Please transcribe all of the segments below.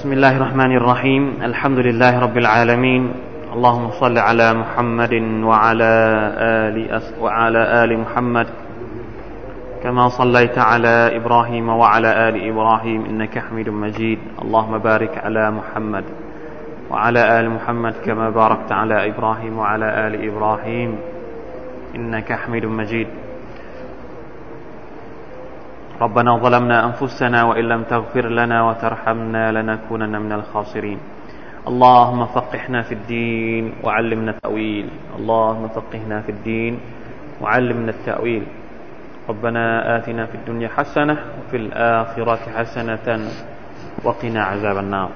بسم الله الرحمن الرحيم الحمد لله رب العالمين اللهم صل على محمد وعلى آل أس وعلى آل محمد كما صليت على إبراهيم وعلى آل إبراهيم إنك حميد مجيد اللهم بارك على محمد وعلى آل محمد كما باركت على إبراهيم وعلى آل إبراهيم إنك حميد مجيد ربنا ظلمنا أنفسنا وإن لم تغفر لنا وترحمنا لنكونن من الخاسرين اللهم فقهنا في الدين وعلمنا التأويل اللهم فقهنا في الدين وعلمنا التأويل ربنا آتنا في الدنيا حسنة وفي الآخرة حسنة وقنا عذاب النار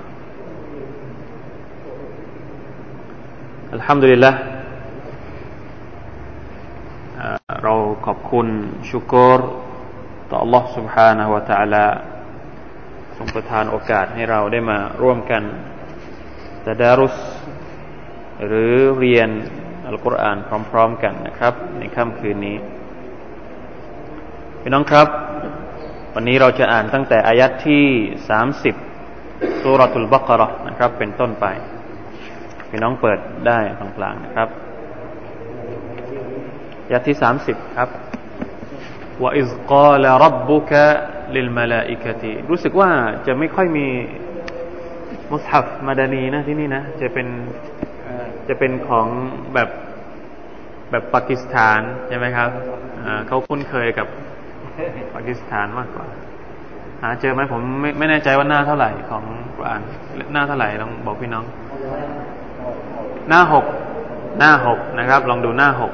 الحمد لله เราขอบคุณชุกร ต่อ Allah سبحانه และ تعالى ทรงประทานโอกาสให้เราได้มาร่วมกันตดารุส หรือเรียนอัลกุรอานพร้อมๆกันนะครับ ในค่ำคืนนี้ พี่น้องครับ วันนี้เราจะอ่านตั้งแต่อายัดที่สามสิบสุรทุลบักรอนะครับ เป็นต้นไป พี่น้องเปิดได้กลางๆนะครับอายัดที่สามสิบครับ ว่าอิสกาลรับบุกะลิลมาลาอิกะตีรู้สึกว่าจะไม่ค่อยมีมุสฮัฟมาดานีนะที่นี่นะ จะเป็นจะเป็นของแบบแบบปากีสถานใช่ไหมครับเขาคุ้นเคยกับปากีสถานมากกว่า หาเจอไหมผมไม่ไม่แน่ใจว่าหน้าเท่าไหร่ของกรานหน้าเท่าไหร่ลองบอกพี่น้อง หน้าหกหน้าหกนะครับ ลองดูหน้าหก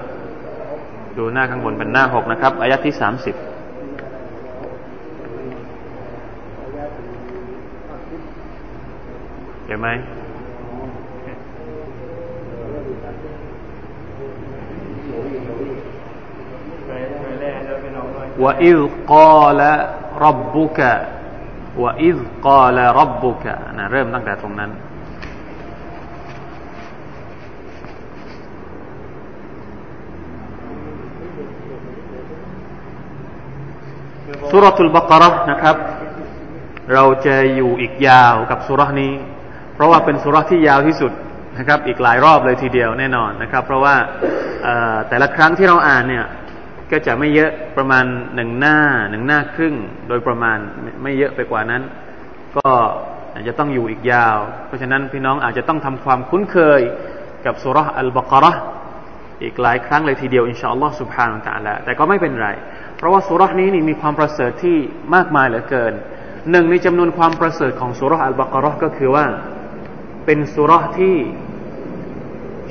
ดูหน้าข้างบนเป็นหน้าหกนะครับอายะที่สามสิบเห็นไหมว่าอิลกาลรับบุกะว่าอิลกาลรับบุกะนะเริ่มตั้งแต่ตรงนั้น สุรทุลบกรนะครับ เราจะอยู่อีกยาวกับสุรนี้ เพราะว่าเป็นสุรที่ยาวที่สุดนะครับ อีกหลายรอบเลยทีเดียวแน่นอนนะครับ เพราะว่าแต่ละครั้งที่เราอ่านเนี่ยก็จะไม่เยอะประมาณหนึ่งหน้าหนึ่งหน้าครึ่ง โดยประมาณไม่เยอะไปกว่านั้น ก็อาจจะต้องอยู่อีกยาว เพราะฉะนั้นพี่น้องอาจจะต้องทำความคุ้นเคยกับสุรอัลบากระอีกหลายครั้งเลยทีเดียวอินชาอัลลอฮ์สุบฮานาลลอฮ์แต่ก็ไม่เป็นไร เพราะว่าสุรษนี้นี่มีความประเสริฐที่มากมายเหลือเกิน หนึ่งในจำนวนความประเสริฐของสุรษอัลบากรอก็คือว่า เป็นสุรษที่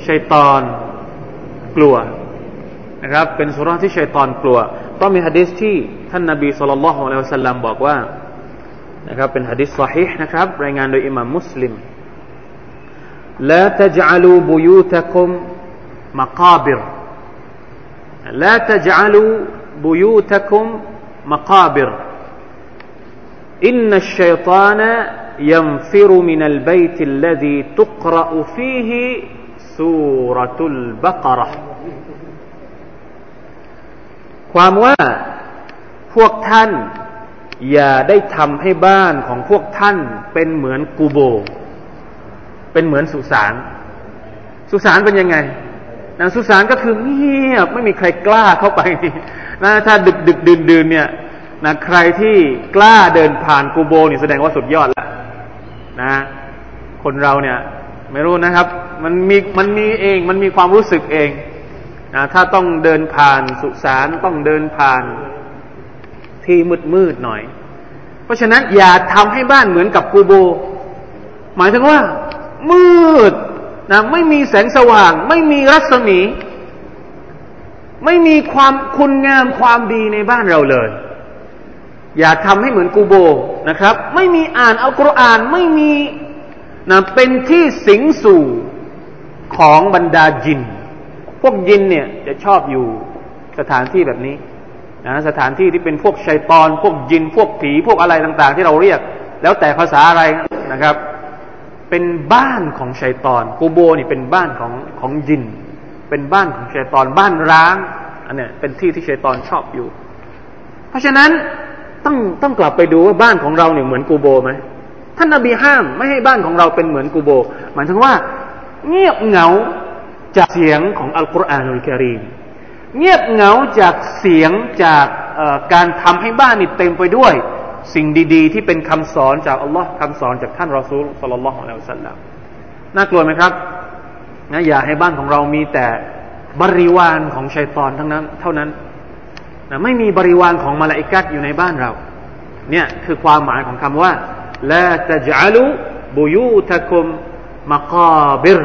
ชัยตอนกลัวนะครับ เป็นสุรษที่ชัยตอนกลัว เพราะมีฮะดิษที่ท่านนบีสุลต่านละฮ์อะลัยฮิสัลลัมบอกว่านะครับ เป็นฮะดิษสሒห์นะครับ รายงานโดยอิหม่ามมุสลิม لا تجعلوا بيوتكم مقابر لا تجعلوا بيوتكم مقابر إن الشيطان ينفر من البيت الذي تقرأ فيه سورة البقرة ความว่าพวกท่าน อย่าได้ทำให้บ้านของพวกท่านเป็นเหมือนกูโบ เป็นเหมือนสุสานสุสานเป็นยังไงนะสุสานก็คือเงียบไม่มีใครกล้าเข้าไป นะถ้าดึกดึกดื่นดื่นเนี่ยนะใครที่กล้าเดินผ่านกูโบนี่แสดงว่าสุดยอดแล้วนะ คนเราเนี่ย ไม่รู้นะครับ มันมีมันมีเองมันมีความรู้สึกเองนะถ้าต้องเดินผ่านสุสานต้องเดินผ่านที่มืดมืดหน่อย เพราะฉะนั้นอย่าทำให้บ้านเหมือนกับกูโบ หมายถึงว่า มืดนะไม่มีแสงสว่าง ไม่มีรัศมี ไม่มีความคุณงามความดีในบ้านเราเลย อย่าทำให้เหมือนกูโบนะครับ ไม่มีอ่านอัลกุรอานไม่มีนะเป็นที่สิงสู่ของบรรดาจิน พวกยินเนี่ยจะชอบอยู่สถานที่แบบนี้นะสถานที่ที่เป็นพวกชัยตอน พวกยิน พวกผี พวกอะไรต่างๆ ที่เราเรียก แล้วแต่ภาษาอะไรนะครับ เป็นบ้านของชัยตอนกูโบนี่เป็นบ้านของของยิน เป็นบ้านของชัยตอนบ้านร้าง อันเนี้ยเป็นที่ที่ชัยตอนชอบอยู่ เพราะฉะนั้นต้องต้องกลับไปดูว่าบ้านของเราเนี่ยเหมือนกูโบไหมท่านนาบีห้ามไม่ให้บ้านของเราเป็นเหมือนกูโบ หมายถึงว่า เงียบเหงาจากเสียงของอัลกุรอานอุลกิริมเงียบเหงาจากเสียงจากการทำให้บ้านนี่เต็มไปด้วย สิ่งดีๆ ที่เป็นคำสอนจากอัลลอฮ์คำสอนจากท่านรอซูลสัลลัลลอฮุอะลัยฮิวสัลลัมน่ากลัวไหมครับ นะอย่าให้บ้านของเรามีแต่บริวารของชัยตอนทั้งนั้น เท่านั้นนะไม่มีบริวารของมาลาอิกัดอยู่ในบ้านเรา เนี่ยคือความหมายของคำว่าละตจาลุบุยูตะคุมมะกาบิร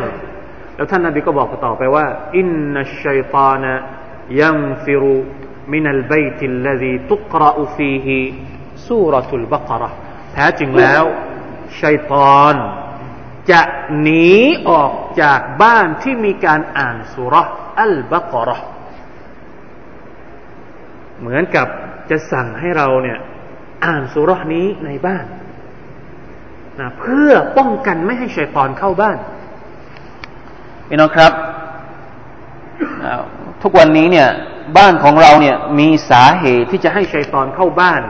แล้วท่านนบีก็บอกต่อไปว่าอินนัชชัยตานะยัมฟิรุมินัลบัยติลลซีตุกราอูฟีฮิสูรตุลบกระแท้จริงแล้วชัยตอน จะหนีออกจากบ้านที่มีการอ่านสุรอัลบกรอเหมือนกับจะสั่งให้เราเนี่ยอ่านสุรนี้ในบ้านนะเพื่อป้องกันไม่ให้ชัยตอนเข้าบ้านพี่น้องครับ ทุกวันนี้เนี่ยบ้านของเราเนี่ยมีสาเหตุที่จะให้ชัยตอนเข้าบ้าน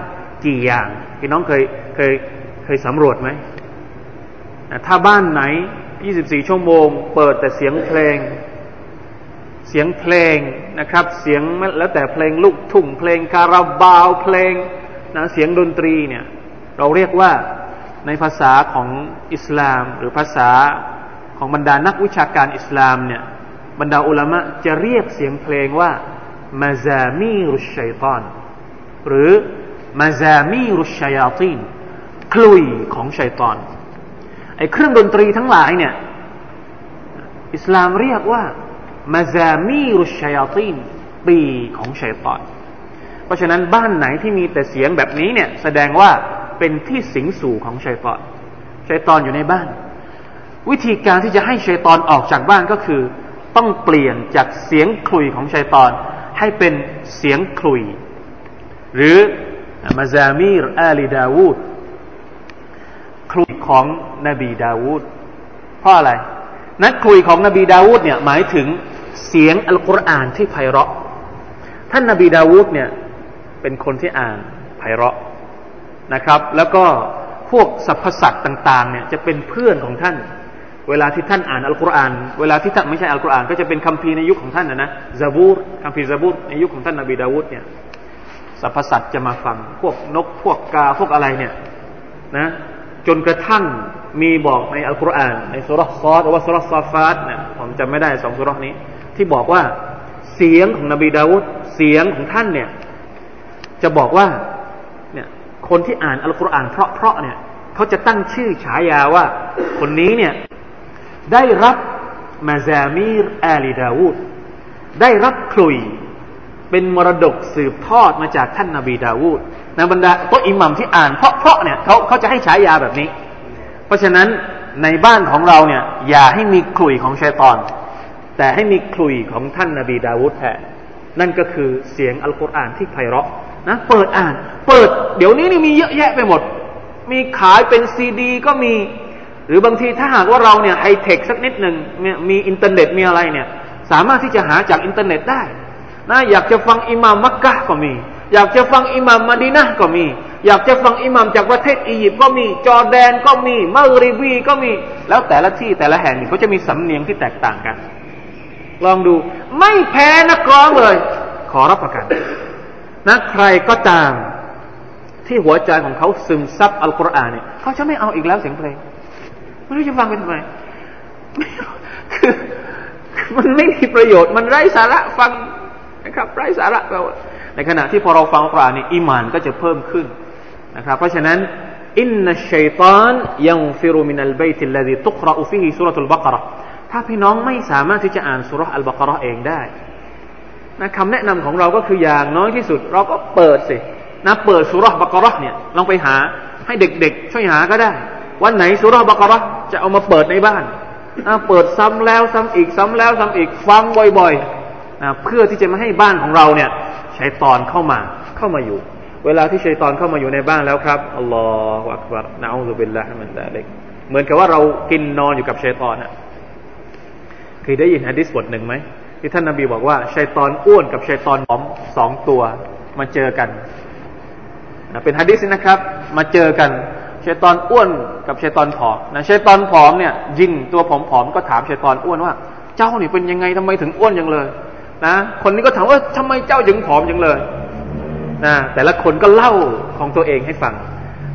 กี่อย่างพี่น้องเคยเคยเคยสำรวจไหม ถ้าบ้านไหน 24 ชั่วโมง เปิดแต่เสียงเพลง เสียงเพลงนะครับ เสียงแล้วแต่เพลงลูกทุ่งเพลงคาราบาวเพลงนะเสียงดนตรีเนี่ย เราเรียกว่าในภาษาของอิสลาม หรือภาษาของบรรดานักวิชาการอิสลามเนี่ยบรรดาอุลามะจะเรียกเสียงเพลงว่ามาซามีรุชัยตอนหรือมาซามีรุชชัยาตีนคลุยของชัยตอน ไอ้เครื่องดนตรีทั้งหลายเนี่ย อิสลามเรียกว่ามาซามีรุชัยตีนปีของชัยตอน เพราะฉะนั้นบ้านไหนที่มีแต่เสียงแบบนี้เนี่ย แสดงว่าเป็นที่สิงสู่ของชัยตอนชัยตอนอยู่ในบ้าน วิธีการที่จะให้ชัยตอนออกจากบ้านก็คือ ต้องเปลี่ยนจากเสียงคลุยของชัยตอน ให้เป็นเสียงคลุย หรือมาซามีรอาลีดาวูด คลุยของนบีดาวูดเพราะอะไร นักคลุยของนบีดาวูดเนี่ยหมายถึงเสียงอัลกุรอานที่ไพเราะ ท่านนบีดาวูดเนี่ยเป็นคนที่อ่านไพเราะนะครับ แล้วก็พวกสรรพสัตว์ต่างๆเนี่ยจะเป็นเพื่อนของท่าน เวลาที่ท่านอ่านอัลกุรอาน เวลาที่ท่านไม่ใช่อัลกุรอาน ก็จะเป็นคัมภีร์ในยุคของท่านนะนะซาบูรคัมภีร์ซาบูรในยุคของท่านนบีดาวูดเนี่ยสรรพสัตว์จะมาฟัง พวกนกพวกกาพวกอะไรเนี่ยนะ จนกระทั่งมีบอกในอัลกุรอานในสุรษซอดหรือว่าสุรษซาฟาตเนี่ยผมจำไม่ได้สองสุรษนี้ ที่บอกว่าเสียงของนบีดาวุฒเสียงของท่านเนี่ย จะบอกว่าเนี่ยคนที่อ่านอัลกุรอานเพราะๆเนี่ยเขาจะตั้งชื่อฉายาว่า คนนี้เนี่ยได้รับมาซามีรอาลีดาวูดได้รับคลุย เป็นมรดกสืบทอดมาจากท่านนาบีดาวูดในบรรดาโต๊ะอิหมัมที่อ่านเพราะเพราะเนี่ยเขาเขาจะให้ฉายาแบบนี้ เพราะฉะนั้นในบ้านของเราเนี่ย อย่าให้มีคลุยของชัยตอน แต่ให้มีคลุยของท่านนาบีดาวูดแทนนั่นก็คือเสียงอัลกุรอานที่ไพเราะนะเปิดอ่าน เปิด เดี๋ยวนี้นี่มีเยอะแยะไปหมด มีขายเป็นซีดี ก็มี หรือบางทีถ้าหากว่าเราเนี่ยไฮเทคสักนิดหนึ่งมีอินเทอร์เน็ตมีอะไรเนี่ย สามารถที่จะหาจากอินเทอร์เน็ตได้ นะอยากจะฟังอิหม่ามมักกะก็มี อยากจะฟังอิหม่ามมาดีนะก็มี อยากจะฟังอิหม่ามจากประเทศอียิปต์ก็มี จอร์แดนก็มีมาริบีก็มี แล้วแต่ละที่แต่ละแห่งนี่เขาจะมีสำเนียงที่แตกต่างกัน ลองดูไม่แพ้นักร้องเลย ขอรับประกันนะใครก็ตามที่หัวใจของเขาซึมซับอัลกุรอานเนี่ยเขาจะไม่เอาอีกแล้วเสียงเพลงไม่รู้จะฟังไปทำไมคือมันไม่มีประโยชน์มันไร้สาระฟัง นะครับไร้สาระเราในขณะที่พอเราฟังกุรอานนี่อิมานก็จะเพิ่มขึ้นนะครับ เพราะฉะนั้นอินนัชัยตานยังฟิรุมินัลบัยติลลดีตุกราอุฟิฮิสุรทุลบักระถ้าพี่น้องไม่สามารถที่จะอ่านสุรอัลบักระเองได้นะคำแนะนำของเราก็คืออย่างน้อยที่สุด เราก็เปิดสินะเปิดสุรบักระเนี่ยลองไปหาให้เด็กๆ ช่วยหาก็ได้ วันไหนสุรบักระจะเอามาเปิดในบ้านนะเปิดซ้ำแล้วซ้ำอีกซ้ำแล้วซ้ำอีกฟังบ่อยๆ เพื่อที่จะไม่ให้บ้านของเราเนี่ยชัยตอนเข้ามาเข้ามาอยู่ เวลาที่ชัยตอนเข้ามาอยู่ในบ้านแล้วครับالله أكبر نعوذ بالله من ذلكเหมือนกับว่าเรากินนอนอยู่กับชัยตอนฮะเคยได้ยินฮะดิษบทหนึ่งไหมที่ท่านนาบีบอกว่าชัยตอนอ้วนกับชัยตอนผอมสองตัวมาเจอกันเป็นฮะดิษนะครับ มาเจอกันชัยตอนอ้วนกับชัยตอนผอมนะชัยตอนผอมเนี่ยยินตัวผอมๆก็ถามชัยตอนอ้วนว่า เจ้านี่เป็นยังไงทำไมถึงอ้วนอย่างเลย นะคนนี้ก็ถามว่าทำไมเจ้าถึงผอมอย่างเลยนะแต่ละคนก็เล่าของตัวเองให้ฟัง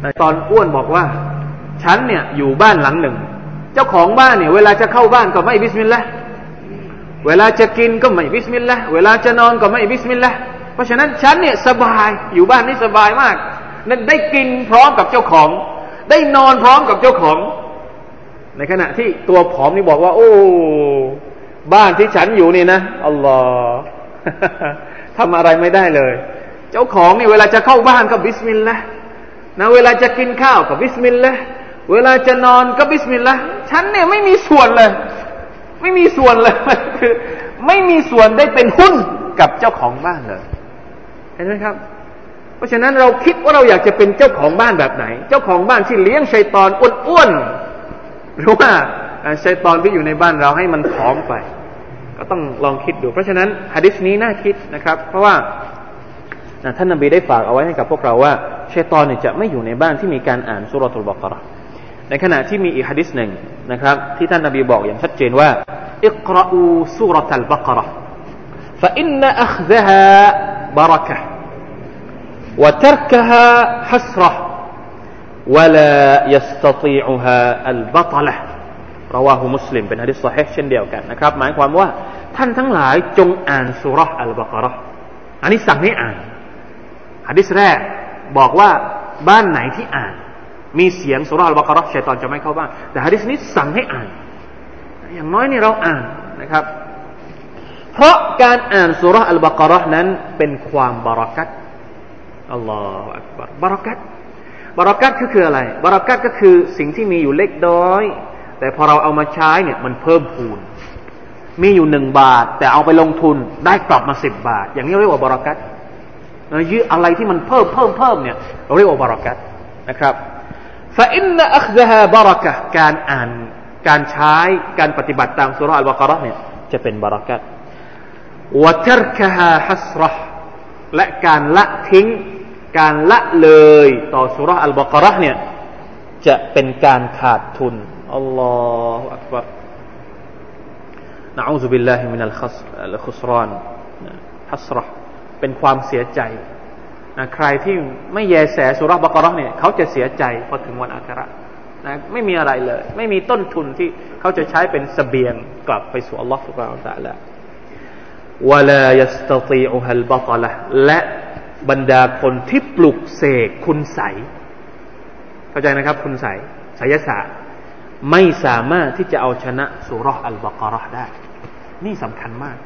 นะตัวอ้วนบอกว่า ฉันเนี่ยอยู่บ้านหลังหนึ่ง เจ้าของบ้านเนี่ย เวลาจะเข้าบ้านก็ไม่บิสมิลลาห์เวลาจะกินก็ไม่บิสมิลลาห์เวลาจะนอนก็ไม่บิสมิลลาห์เพราะฉะนั้นฉันเนี่ยสบายอยู่บ้านนี่สบายมากฉันได้กินพร้อมกับเจ้าของ ได้นอนพร้อมกับเจ้าของ ในขณะที่ตัวผอมนี่บอกว่า โอ้ บ้านที่ฉันอยู่นี่นะอัลลอฮ์ทำอะไรไม่ได้เลย เจ้าของนี่เวลาจะเข้าบ้านก็บิสมิลลาห์นะเวลาจะกินข้าวก็บิสมิลลาห์เวลาจะนอนก็บิสมิลลาห์ฉันเนี่ยไม่มีส่วนเลย ไม่มีส่วนเลยคือไม่มีส่วนได้เป็นหุ้นกับเจ้าของบ้านเลย เห็นไหมครับ เพราะฉะนั้นเราคิดว่าเราอยากจะเป็นเจ้าของบ้านแบบไหน เจ้าของบ้านที่เลี้ยงชัยตอนอ้วนๆหรือว่าชัยตอนที่อยู่ในบ้านเราให้มันผอมไปก็ต้องลองคิดดู เพราะฉะนั้นฮะดิษนี้น่าคิดนะครับ เพราะว่าท่านนบีได้ฝากเอาไว้ให้กับพวกเราว่าชัยตอนเนี่ยจะไม่อยู่ในบ้านที่มีการอ่านสุรทูลบกระในขณะที่มีอีกฮะดิษหนึ่งนะครับ ที่ท่านนบีบอกอย่างชัดเจนว่าอิกราอูสุรทัลบกระ فإن أخذها بركة وتركها حسرة ولا يستطيعها البطلة ราวาหูมุสลิมเป็นฮะดิษสอฮีเช่นเดียวกันนะครับ หมายความว่าท่านทั้งหลายจงอ่านสุรษอัลบากรอันนี้สั่งให้อ่านฮะดิษแรกบอกว่าบ้านไหนที่อ่าน มีเสียงสุรษอัลบากรชัยตอนจะไม่เข้าบ้านแต่ฮะดิษนี้สั่งให้อ่าน อย่างน้อยนี่เราอ่านนะครับ เพราะการอ่านสุรษอัลบากรนั้นเป็นความบารักัตอัลลอฮฺอักบารบารักัตบารักัตก็คืออะไรบารักัตก็คือสิ่งที่มีอยู่เล็กน้อย แต่พอเราเอามาใช้เนี่ยมันเพิ่มพูน มีอยู่หนึ่งบาท แต่เอาไปลงทุนได้กลับมาสิบบาท อย่างนี้เรียกว่าบารักัตยื้ออะไรที่มันเพิ่มเพิ่มเพิ่มเนี่ยเราเรียกว่าบารักัตนะครับฟาอินนอัคซฮาบารักะการอ่านการใช้การปฏิบัติตามสุรอัลบากรเนี่ยจะเป็นบารักัตวะทรกฮาฮัสรห์และการละทิ้ง การละเลยต่อสุรอัลบากระเนี่ยจะเป็นการขาดทุน อัลลอฮฺอักบารนะอูซุบิลลาฮิมินัลขัสลขุสรานฮัสระเป็นความเสียใจนะใครที่ไม่แยแสสุรบกระเนี่ยเขาจะเสียใจพอถึงวันอาครานะไม่มีอะไรเลย ไม่มีต้นทุนที่เขาจะใช้เป็นสเสบียงกลับไปสู่อัลลอฮฺสุบานตะละวลายัสตตีอุฮัลบตละและบรรดาคนที่ปลุกเสกคุณใสเข้าใจนะครับ คุณใสไสยศาสตร์ ไม่สามารถที่จะเอาชนะสุรอัลบากรอได้ นี่สำคัญมาก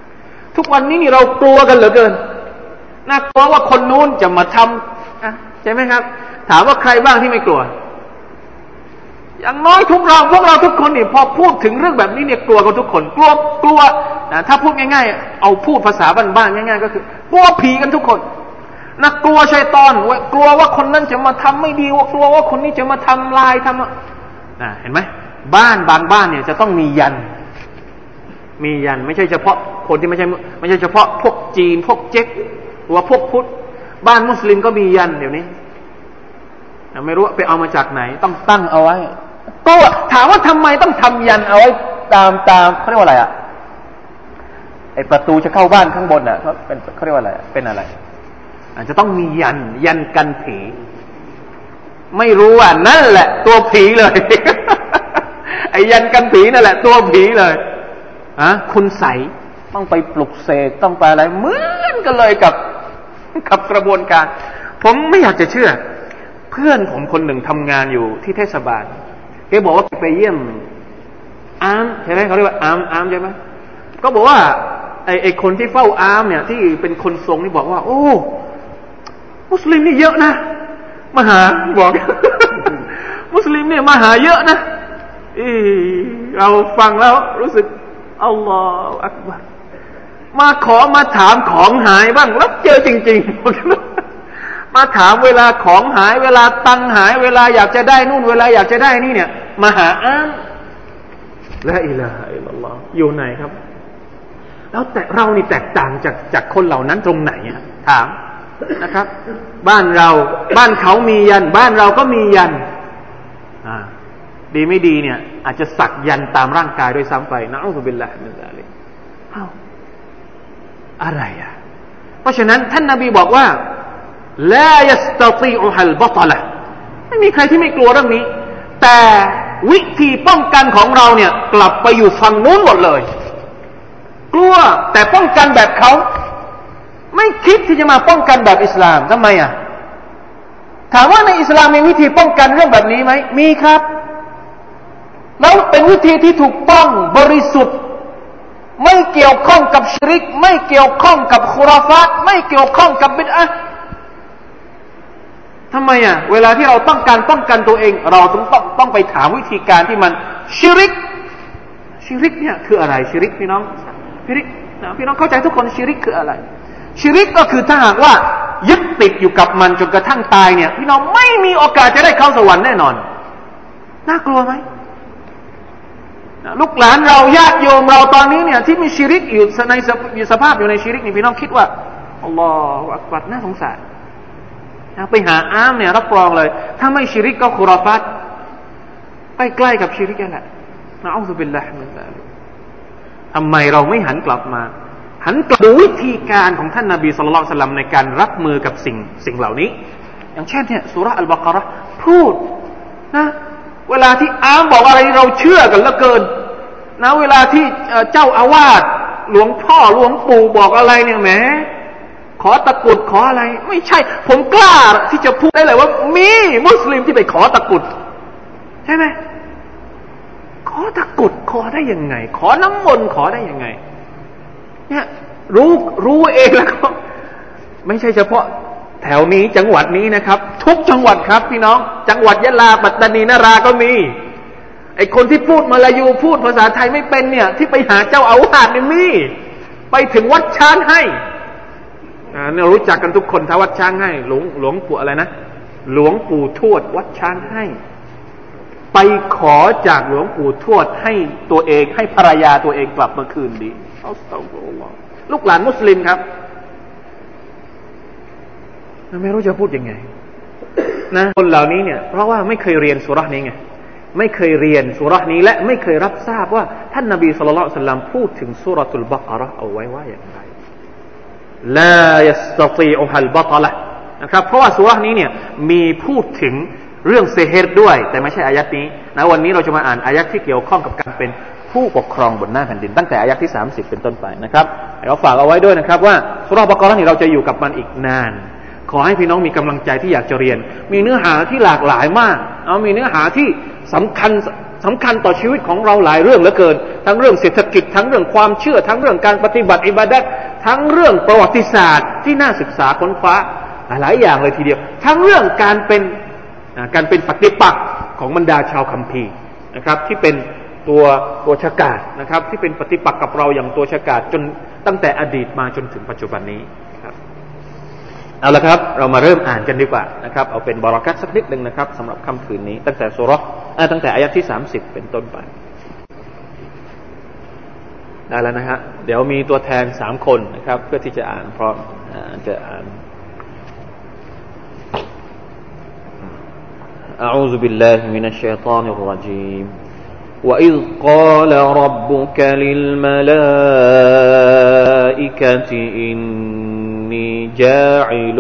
ทุกวันนี้นี่เรากลัวกันเหลือเกินน่ากลัวว่าคนนู้นจะมาทำใช่ไหมครับ ถามว่าใครบ้างที่ไม่กลัว อย่างน้อยทุกเราพวกเราทุกคนนี่พอพูดถึงเรื่องแบบนี้เนี่ยกลัวกันทุกคน กลัวกลัวถ้าพูดง่ายๆ เอาพูดภาษาบ้านๆง่าย ๆ ก็คือกลัวผีกันทุกคนนักกลัวชัยตอนกลัวว่าคนนั้นจะมาทำไม่ดีว่ากลัวว่าคนนี้จะมาทำลายทำอ่าเห็นไหม บ้านบางบ้านเนี่ยจะต้องมียัน มียัน ไม่ใช่เฉพาะคนที่ไม่ใช่ไม่ใช่เฉพาะพวกจีน พวกเจ๊กหรือว่าพวกพุทธบ้านมุสลิมก็มียันเดี๋ยวนี้ไม่รู้ไปเอามาจากไหน ต้องตั้งเอาไว้ ก็ถามว่าทำไมต้องทำยันเอาไว้ตามตามเขาเรียกว่าอะไรอะไอประตูจะเข้าบ้านข้างบนอะเขาเป็นเขาเรียกว่าอะไรเป็นอะไร อาจจะต้องมียันยันกันผี ไม่รู้ว่านั่นแหละ ตัวผีเลย ไอ้ยันกันผีนั่นแหละ ตัวผีเลยอะคุณใสต้องไปปลุกเสกต้องไปอะไรเหมือนกันเลยกับกับกระบวนการ ผมไม่อยากจะเชื่อ เพื่อนผมคนหนึ่งทำงานอยู่ที่เทศบาลแกบอกว่าไปเยี่ยมอามใช่ไหมเขาเรียกว่าอามอามใช่ไหมก็บอกว่าไอไอคนที่เฝ้าอามเนี่ย ที่เป็นคนทรงนี่บอกว่า โอ้มุสลิมนี่เยอะนะมาหาบอก มุสลิมเนี่ยมาหาเยอะนะ เราฟังแล้วรู้สึกอัลลอฮฺอักบารมาขอมาถามของหายบ้างแล้วเจอจริงๆ มาถามเวลาของหาย เวลาตังหาย เวลาอยากจะได้นู่น เวลาอยากจะได้นี่เนี่ย มาหาอ้างละอิลาฮะอิลลอฮอยู่ไหนครับ แล้วแต่เรานี่แตกต่างจากจากคนเหล่านั้นตรงไหนอะถามนะครับ บ้านเรา บ้านเขามียัน บ้านเราก็มียัน อ่า ดีไม่ดีเนี่ย อาจจะสักยันตามร่างกายด้วยซ้ำไปนะอัลลอฮฺบิลละมินซาลิกอ้าวอะไรอะ เพราะฉะนั้นท่านนาบีบอกว่าลายัสตตีอุฮัลบัตละไม่มีใครที่ไม่กลัวเรื่องนี้ แต่วิธีป้องกันของเราเนี่ย กลับไปอยู่ฝั่งนู้นหมดเลย กลัวแต่ป้องกันแบบเขาไม่คิดที่จะมาป้องกันแบบอิสลามทำไมอะถามว่าในอิสลามมีวิธีป้องกันเรื่องแบบนี้ไหมมีครับ แล้วเป็นวิธีที่ถูกต้องบริสุทธิ์ ไม่เกี่ยวข้องกับชริก ไม่เกี่ยวข้องกับคุราฟาตไม่เกี่ยวข้องกับบิดอะทำไมอะ เวลาที่เราต้องการป้องกันตัวเอง เราต้องต้องต้องไปถามวิธีการที่มันชิริกชิริกเนี่ยคืออะไรชิริกพี่น้องชิริกพี่น้องเข้าใจทุกคนชิริกคืออะไรชิริกก็คือถ้าหากว่ายึดติดอยู่กับมันจนกระทั่งตายเนี่ย พี่น้องไม่มีโอกาสจะได้เข้าสวรรค์แน่นอน น่ากลัวไหม ลูกหลานเราญาติโยมเราตอนนี้เนี่ยที่มีชิริกอยู่ในสภาพอยู่ในชิริกนี่พี่น้องคิดว่าอัลลอฮฺอักบัดน่าสงสารไปหาอามเนี่ยรับรองเลย ถ้าไม่ชิริกก็คุรอฟัตใกล้ๆกับชิริกแหละนะอัลลอฮฺบิลละมันทำไมเราไม่หันกลับมา หันกลับดูวิธีการของท่านนาบีสุลต่านในการรับมือกับสิ่งสิ่งเหล่านี้ อย่างเช่นเนี่ยสุรอัลบากระพูดนะ เวลาที่อามบอกอะไรเราเชื่อกันเหลือเกิน นะ เวลาที่เจ้าอาวาสหลวงพ่อหลวงปู่บอกอะไรเนี่ยแหมขอตะกุดขออะไร ไม่ใช่ ผมกล้าที่จะพูดได้เลยว่า มีมุสลิมที่ไปขอตะกุด ใช่ไหมขอตะกุดขอได้ยังไง ขอน้ำมนต์ขอได้ยังไง เนี่ย รู้รู้เองแล้วก็ ไม่ใช่เฉพาะ แถวนี้จังหวัดนี้นะครับ ทุกจังหวัดครับพี่น้อง จังหวัดยะลาปัตตานีนาราก็มี ไอคนที่พูดมาลายูพูดภาษาไทยไม่เป็นเนี่ย ที่ไปหาเจ้าอาวาสเนี่ยมี ไปถึงวัดช้างให้อ่าเนี่ยรู้จักกันทุกคนถ้าวัดช้างให้ หลวงหลวงปู่อะไรนะหลวงปู่ทวดวัดช้างให้ ไปขอจากหลวงปู่ทวดให้ตัวเองให้ภรรยาตัวเองกลับมาคืนดีอัสตัฟุรุลลอฮ์ลูกหลานมุสลิมครับ ไม่รู้จะพูดยังไง นะคนเหล่านี้เนี่ย เพราะว่าไม่เคยเรียนสุรานี้ไงไม่เคยเรียนสุรานี้และไม่เคยรับทราบว่า ท่านนบีสุลต่านพูดถึงสุรตุลบักระเอาไว้ว่าอย่างไรลายัสตีอุฮัลบัตละนะครับ เพราะว่าสุรานี้เนี่ยมีพูดถึงเรื่องเซฮร์ด้วย แต่ไม่ใช่อายัดนี้นะวันนี้เราจะมาอ่านอายัดที่เกี่ยวข้องกับการเป็นผู้ปกครองบนหน้าแผ่นดินตั้งแต่อายะที่ 30 เป็นต้นไปนะครับเราฝากเอาไว้ด้วยนะครับว่าสุราบกรนี่เราจะอยู่กับมันอีกนาน ขอให้พี่น้องมีกำลังใจที่อยากจะเรียน มีเนื้อหาที่หลากหลายมาก เอามีเนื้อหาที่สำคัญสำคัญต่อชีวิตของเราหลายเรื่องเหลือเกิน ทั้งเรื่องเศรษฐกิจ ทั้งเรื่องความเชื่อ ทั้งเรื่องการปฏิบัติอิบาดัตทั้งเรื่องประวัติศาสตร์ที่น่าศึกษาค้นคว้าหลายอย่างเลยทีเดียว ทั้งเรื่องการเป็นการเป็นปฏิปักษ์ของบรรดาชาวคัมภีร์นะครับ ที่เป็นตัวตัวชากาศนะครับ ที่เป็นปฏิปักษ์กับเราอย่างตัวชากาศจนตั้งแต่อดีตมาจนถึงปัจจุบันนี้ เอาละครับ เรามาเริ่มอ่านกันดีกว่านะครับ เอาเป็นบารักัตสักนิดหนึ่งนะครับสำหรับค่ำคืนนี้ ตั้งแต่สุรตั้งแต่อายะที่สามสิบเป็นต้นไปได้แล้วนะฮะเดี๋ยวมีตัวแทนสามคนนะครับ เพื่อที่จะอ่านพร้อมจะอ่าน أعوذ بالله من الشيطان الرجيم وإذ قال ربك للملائكة إني جاعل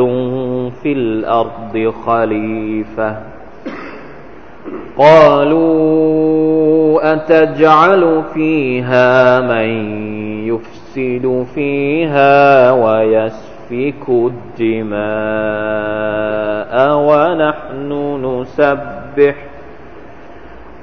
في الأرض خليفة قالوا أتجعل فيها من يفسد فيها ويسفك الدماء ونحن نسبح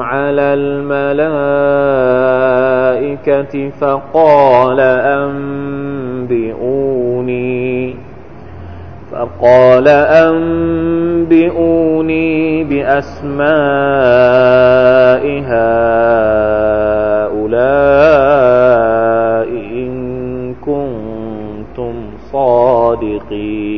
على الملائكة فقال أنبئوني. فقال أنبئوني بأسماء هؤلاء إن كنتم صادقين.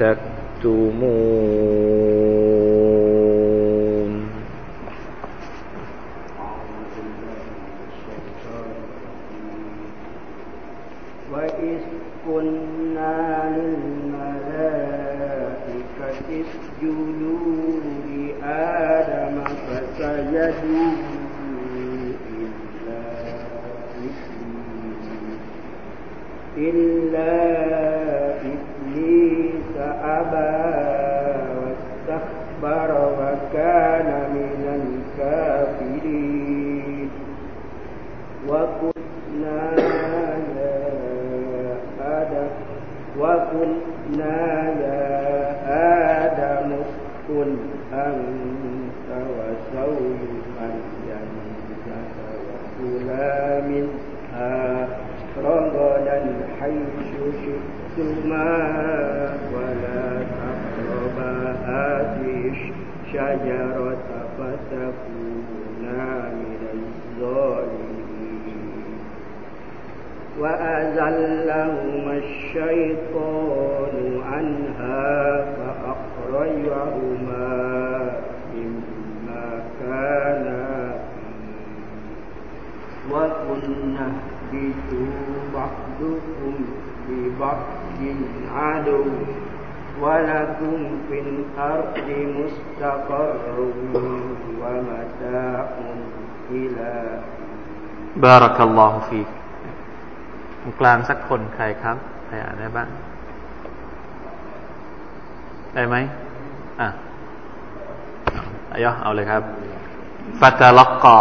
تكتمون. وإذ قلنا للملائكة اسجدوا لآدم فسجدوا إلا رغدا حيث شئتما ولا تقربا هذه الشجرة فتكونا من الظالمين. وأزلهما الشيطان عنها فأخرجهما مما كانا فيه. وقلنا اهبطوا بعضكم لبعض عدو ولكم في الأرض مستقر ومتاع إلى บารักัลลอฮุฟีกตรงกลางสักคนใครครับ ใครอ่านได้บ้าง ได้ไหมอ่ะอายะเอาเลยครับฟัตลักกอ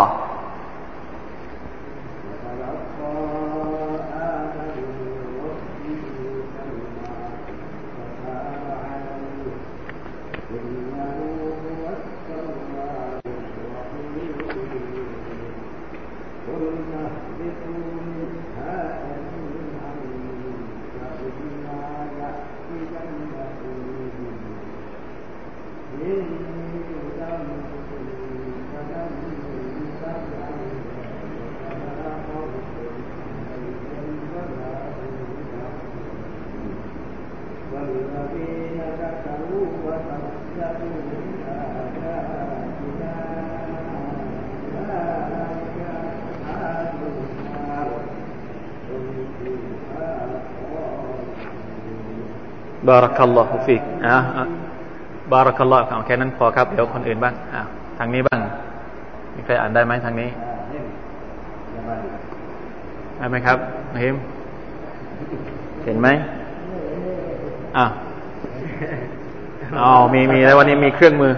บารักัลลอฮุฟิกอะบารักัลลอฮ์เอาแค่นั้นพอครับ เดี๋ยวคนอื่นบ้างอะทางนี้บ้าง มีใครอ่านได้ไหมทางนี้ได้ไหมครับนาฮิมเห็นไหมอะอ๋อมีมีแล้ววันนี้มีเครื่องมือ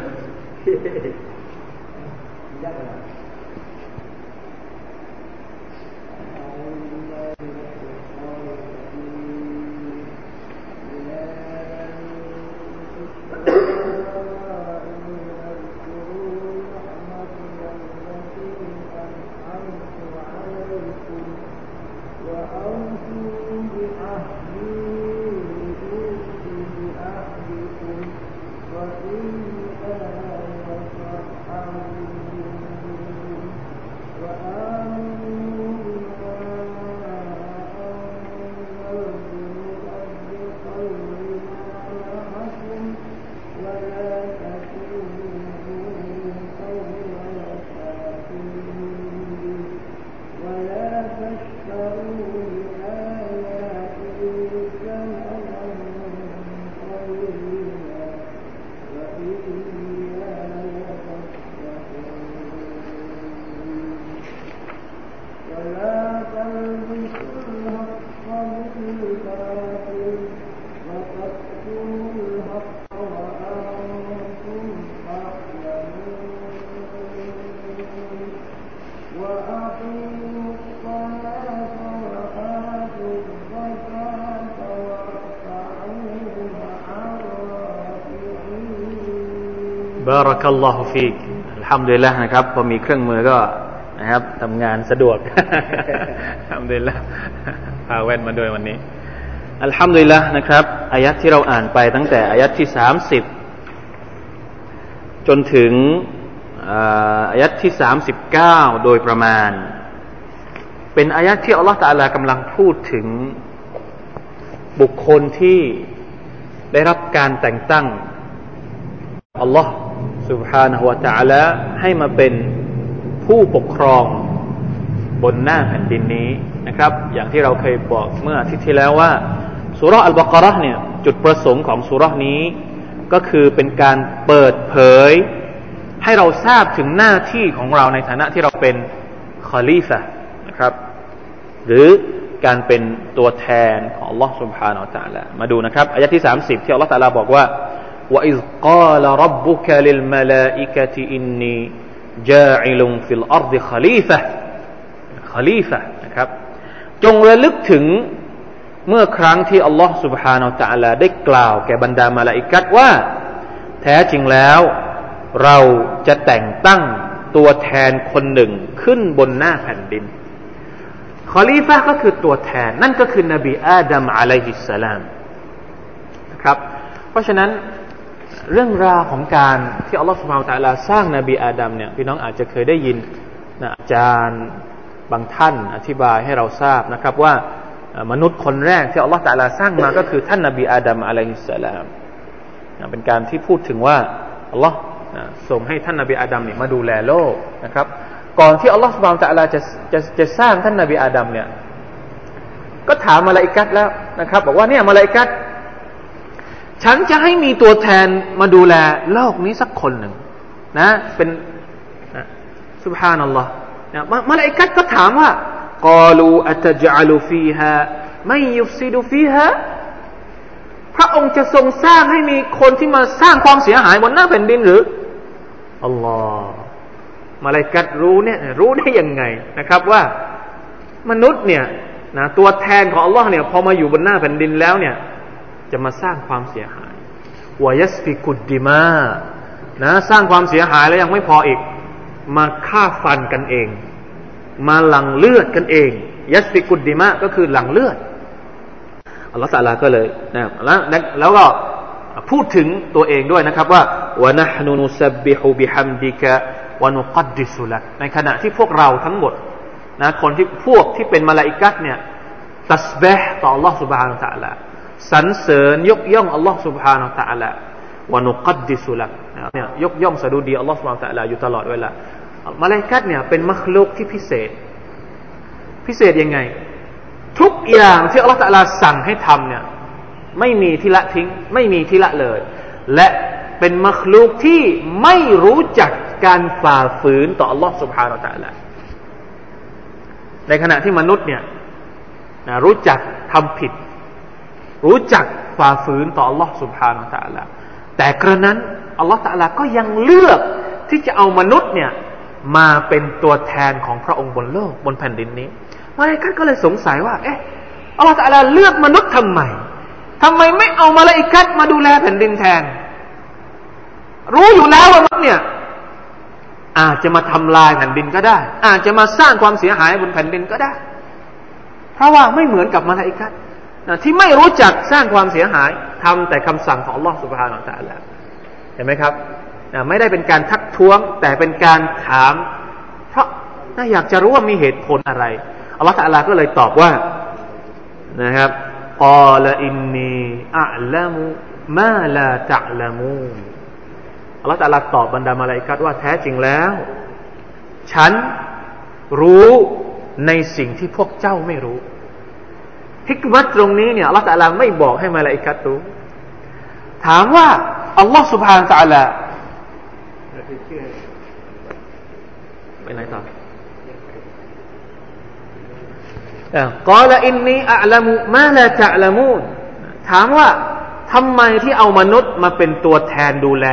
ารักัลลอฮุฟีกอัลฮัมดุลิลละนะครับ พอมีเครื่องมือก็นะครับทำงานสะดวกอัลฮัมดุลิลละพาแว่นมาด้วยวันนี้ อัลฮัมดุลิลละนะครับอายัดที่เราอ่านไปตั้งแต่อายัดที่สามสิบจนถึงอายัดที่สามสิบเก้าโดยประมาณ เป็นอายัดที่อัลลอฮฺตาลากำลังพูดถึงบุคคลที่ได้รับการแต่งตั้งอัลลอฮ์ سبحانه และ تعالى ให้มาเป็นผู้ปกครองบนหน้าแผ่นดินนี้นะครับ อย่างที่เราเคยบอกเมื่ออาทิตย์ที่แล้วว่าสุราะห์อัลบากเราะห์เนี่ยจุดประสงค์ของสุราะห์นี้ ก็คือเป็นการเปิดเผย ให้เราทราบถึงหน้าที่ของเราในฐานะที่เราเป็นคอลีฟะนะครับ หรือการเป็นตัวแทนของ Allah سبحانه และ تعالى มาดูนะครับอายะที่ 30 ที่ Allah تعالى บอกว่า وإذ قال ربك للملائكة إني جاعل في الأرض خليفة خليفة นะครับ จงระลึกถึงเมื่อครั้งที่อัลลอฮ์ سبحانه และ تعالى ได้กล่าวแก่บรรดามาลาอิกัดว่า แท้จริงแล้ว เราจะแต่งตั้งตัวแทนคนหนึ่งขึ้นบนหน้าแผ่นดิน คอลีฟะก็คือตัวแทน นั่นก็คือนบีอาดัมอะลัยฮิสสลามนะครับ เพราะฉะนั้น เรื่องราวของการที่อัลลอฮฺสุบฮาวตะลาสร้างนบีอาดัมเนี่ยพี่น้องอาจจะเคยได้ยินนะอาจารย์บางท่านอธิบายให้เราทราบนะครับว่ามนุษย์คนแรกที่อัลลอฮฺตะลาสร้างมาก็คือท่านนบีอาดัมอะลัยฮิสสลามนะเป็นการที่พูดถึงว่าอัลลอฮ์ส่งให้ท่านนบีอาดัมเนี่ยมาดูแลโลกนะครับ ก่อนที่อัลลอฮฺสุบฮาวตะลาจะจะจะสร้างท่านนบีอาดัมเนี่ยก็ถามมาลาอิกัดแล้วนะครับ บอกว่าเนี่ยมาลาอิกัด ฉันจะให้มีตัวแทนมาดูแลโลกนี้สักคนหนึ่งนะ เป็นนะสุบฮานัลลอฮ์นะมามาลาอิกัดก็ถามว่ากาลูอัตจัลูฟีฮาไม่ยุฟซิดูฟีฮาพระองค์จะทรงสร้างให้มีคนที่มาสร้างความเสียหายบนหน้าแผ่นดินหรืออัลลอฮ์มาลาอิกัดรู้เนี่ยรู้ได้ยังไงนะครับว่ามนุษย์เนี่ยนะตัวแทนของอัลลอฮ์เนี่ยพอมาอยู่บนหน้าแผ่นดินแล้วเนี่ย จะมาสร้างความเสียหายวายัสฟิกุดดิมานะสร้างความเสียหายแล้วยังไม่พออีก มาฆ่าฟันกันเอง มาหลั่งเลือดกันเอง ยัสฟิกุดดิมาก็คือหลั่งเลือดอัลลอฮฺสัลลาก็เลยนะแล้วแล้วก็พูดถึงตัวเองด้วยนะครับว่าวะนะฮนุนุซับบิฮุบิฮัมดิกะวะนุกัดดิสุลักในขณะที่พวกเราทั้งหมดนะคนที่พวกที่เป็นมาลาอิกัตเนี่ยตัสเบห์ต่อ Allah سبحانه และ تعالى สรรเสริญยกย่องอัลลอฮ์ سبحانه และ تعالى วานุกัดดิสุลักเนี่ยยกย่องสดุดีอัลลอฮ์ سبحانه และ تعالى อยู่ตลอดเวลามาลาอิกัตเนี่ยเป็นมัคลุกที่พิเศษ พิเศษยังไง ทุกอย่างที่อัลลอฮ์ تعالى สั่งให้ทำเนี่ยไม่มีที่ละทิ้ง ไม่มีที่ละเลย และเป็นมัคลุกที่ไม่รู้จักการฝ่าฝืนต่ออัลลอฮ์ سبحانه และ تعالى ในขณะที่มนุษย์เนี่ยนะรู้จักทำผิด รู้จักฝ่าฝืนต่อ Allah سبحانه และ تعالى แต่กระนั้น Allah تعالى ก็ยังเลือกที่จะเอามนุษย์เนี่ยมาเป็นตัวแทนของพระองค์บนโลกบนแผ่นดินนี้มาเลกัตก็เลยสงสัยว่า เอ๊ะ Allah تعالى เลือกมนุษย์ทำไมทำไมไม่เอามาเลกัตมาดูแลแผ่นดินแทน รู้อยู่แล้วว่ามนุษย์เนี่ย อาจจะมาทำลายแผ่นดินก็ได้ อาจจะมาสร้างความเสียหายบนแผ่นดินก็ได้ เพราะว่าไม่เหมือนกับมาลาอิกัตนะ ที่ไม่รู้จักสร้างความเสียหาย ทำแต่คำสั่งของลอสุบฮานาตะแล้วเห็นไหมครับไม่ได้เป็นการทักท้วง แต่เป็นการถาม เพราะน่าอยากจะรู้ว่ามีเหตุผลอะไรอัลลอฮฺตะลาก็เลยตอบว่านะครับกอลอินนีอัลามูมาลาตัลามูอัลลอฮฺตะลาตอบบรรดามาลาอิกัดว่าแท้จริงแล้ว ฉันรู้ในสิ่งที่พวกเจ้าไม่รู้ ฮิกมัตตรงนี้เนี่ยอัลลอฮฺตาลาไม่บอกให้มาลาอิกัดรู้ถามว่าอัลลอฮฺสุบฮานตะลาไปไหนต่อกอลอินนีอัลลมุมาลาตะลามูนถามว่าทำไมที่เอามนุษย์มาเป็นตัวแทนดูแล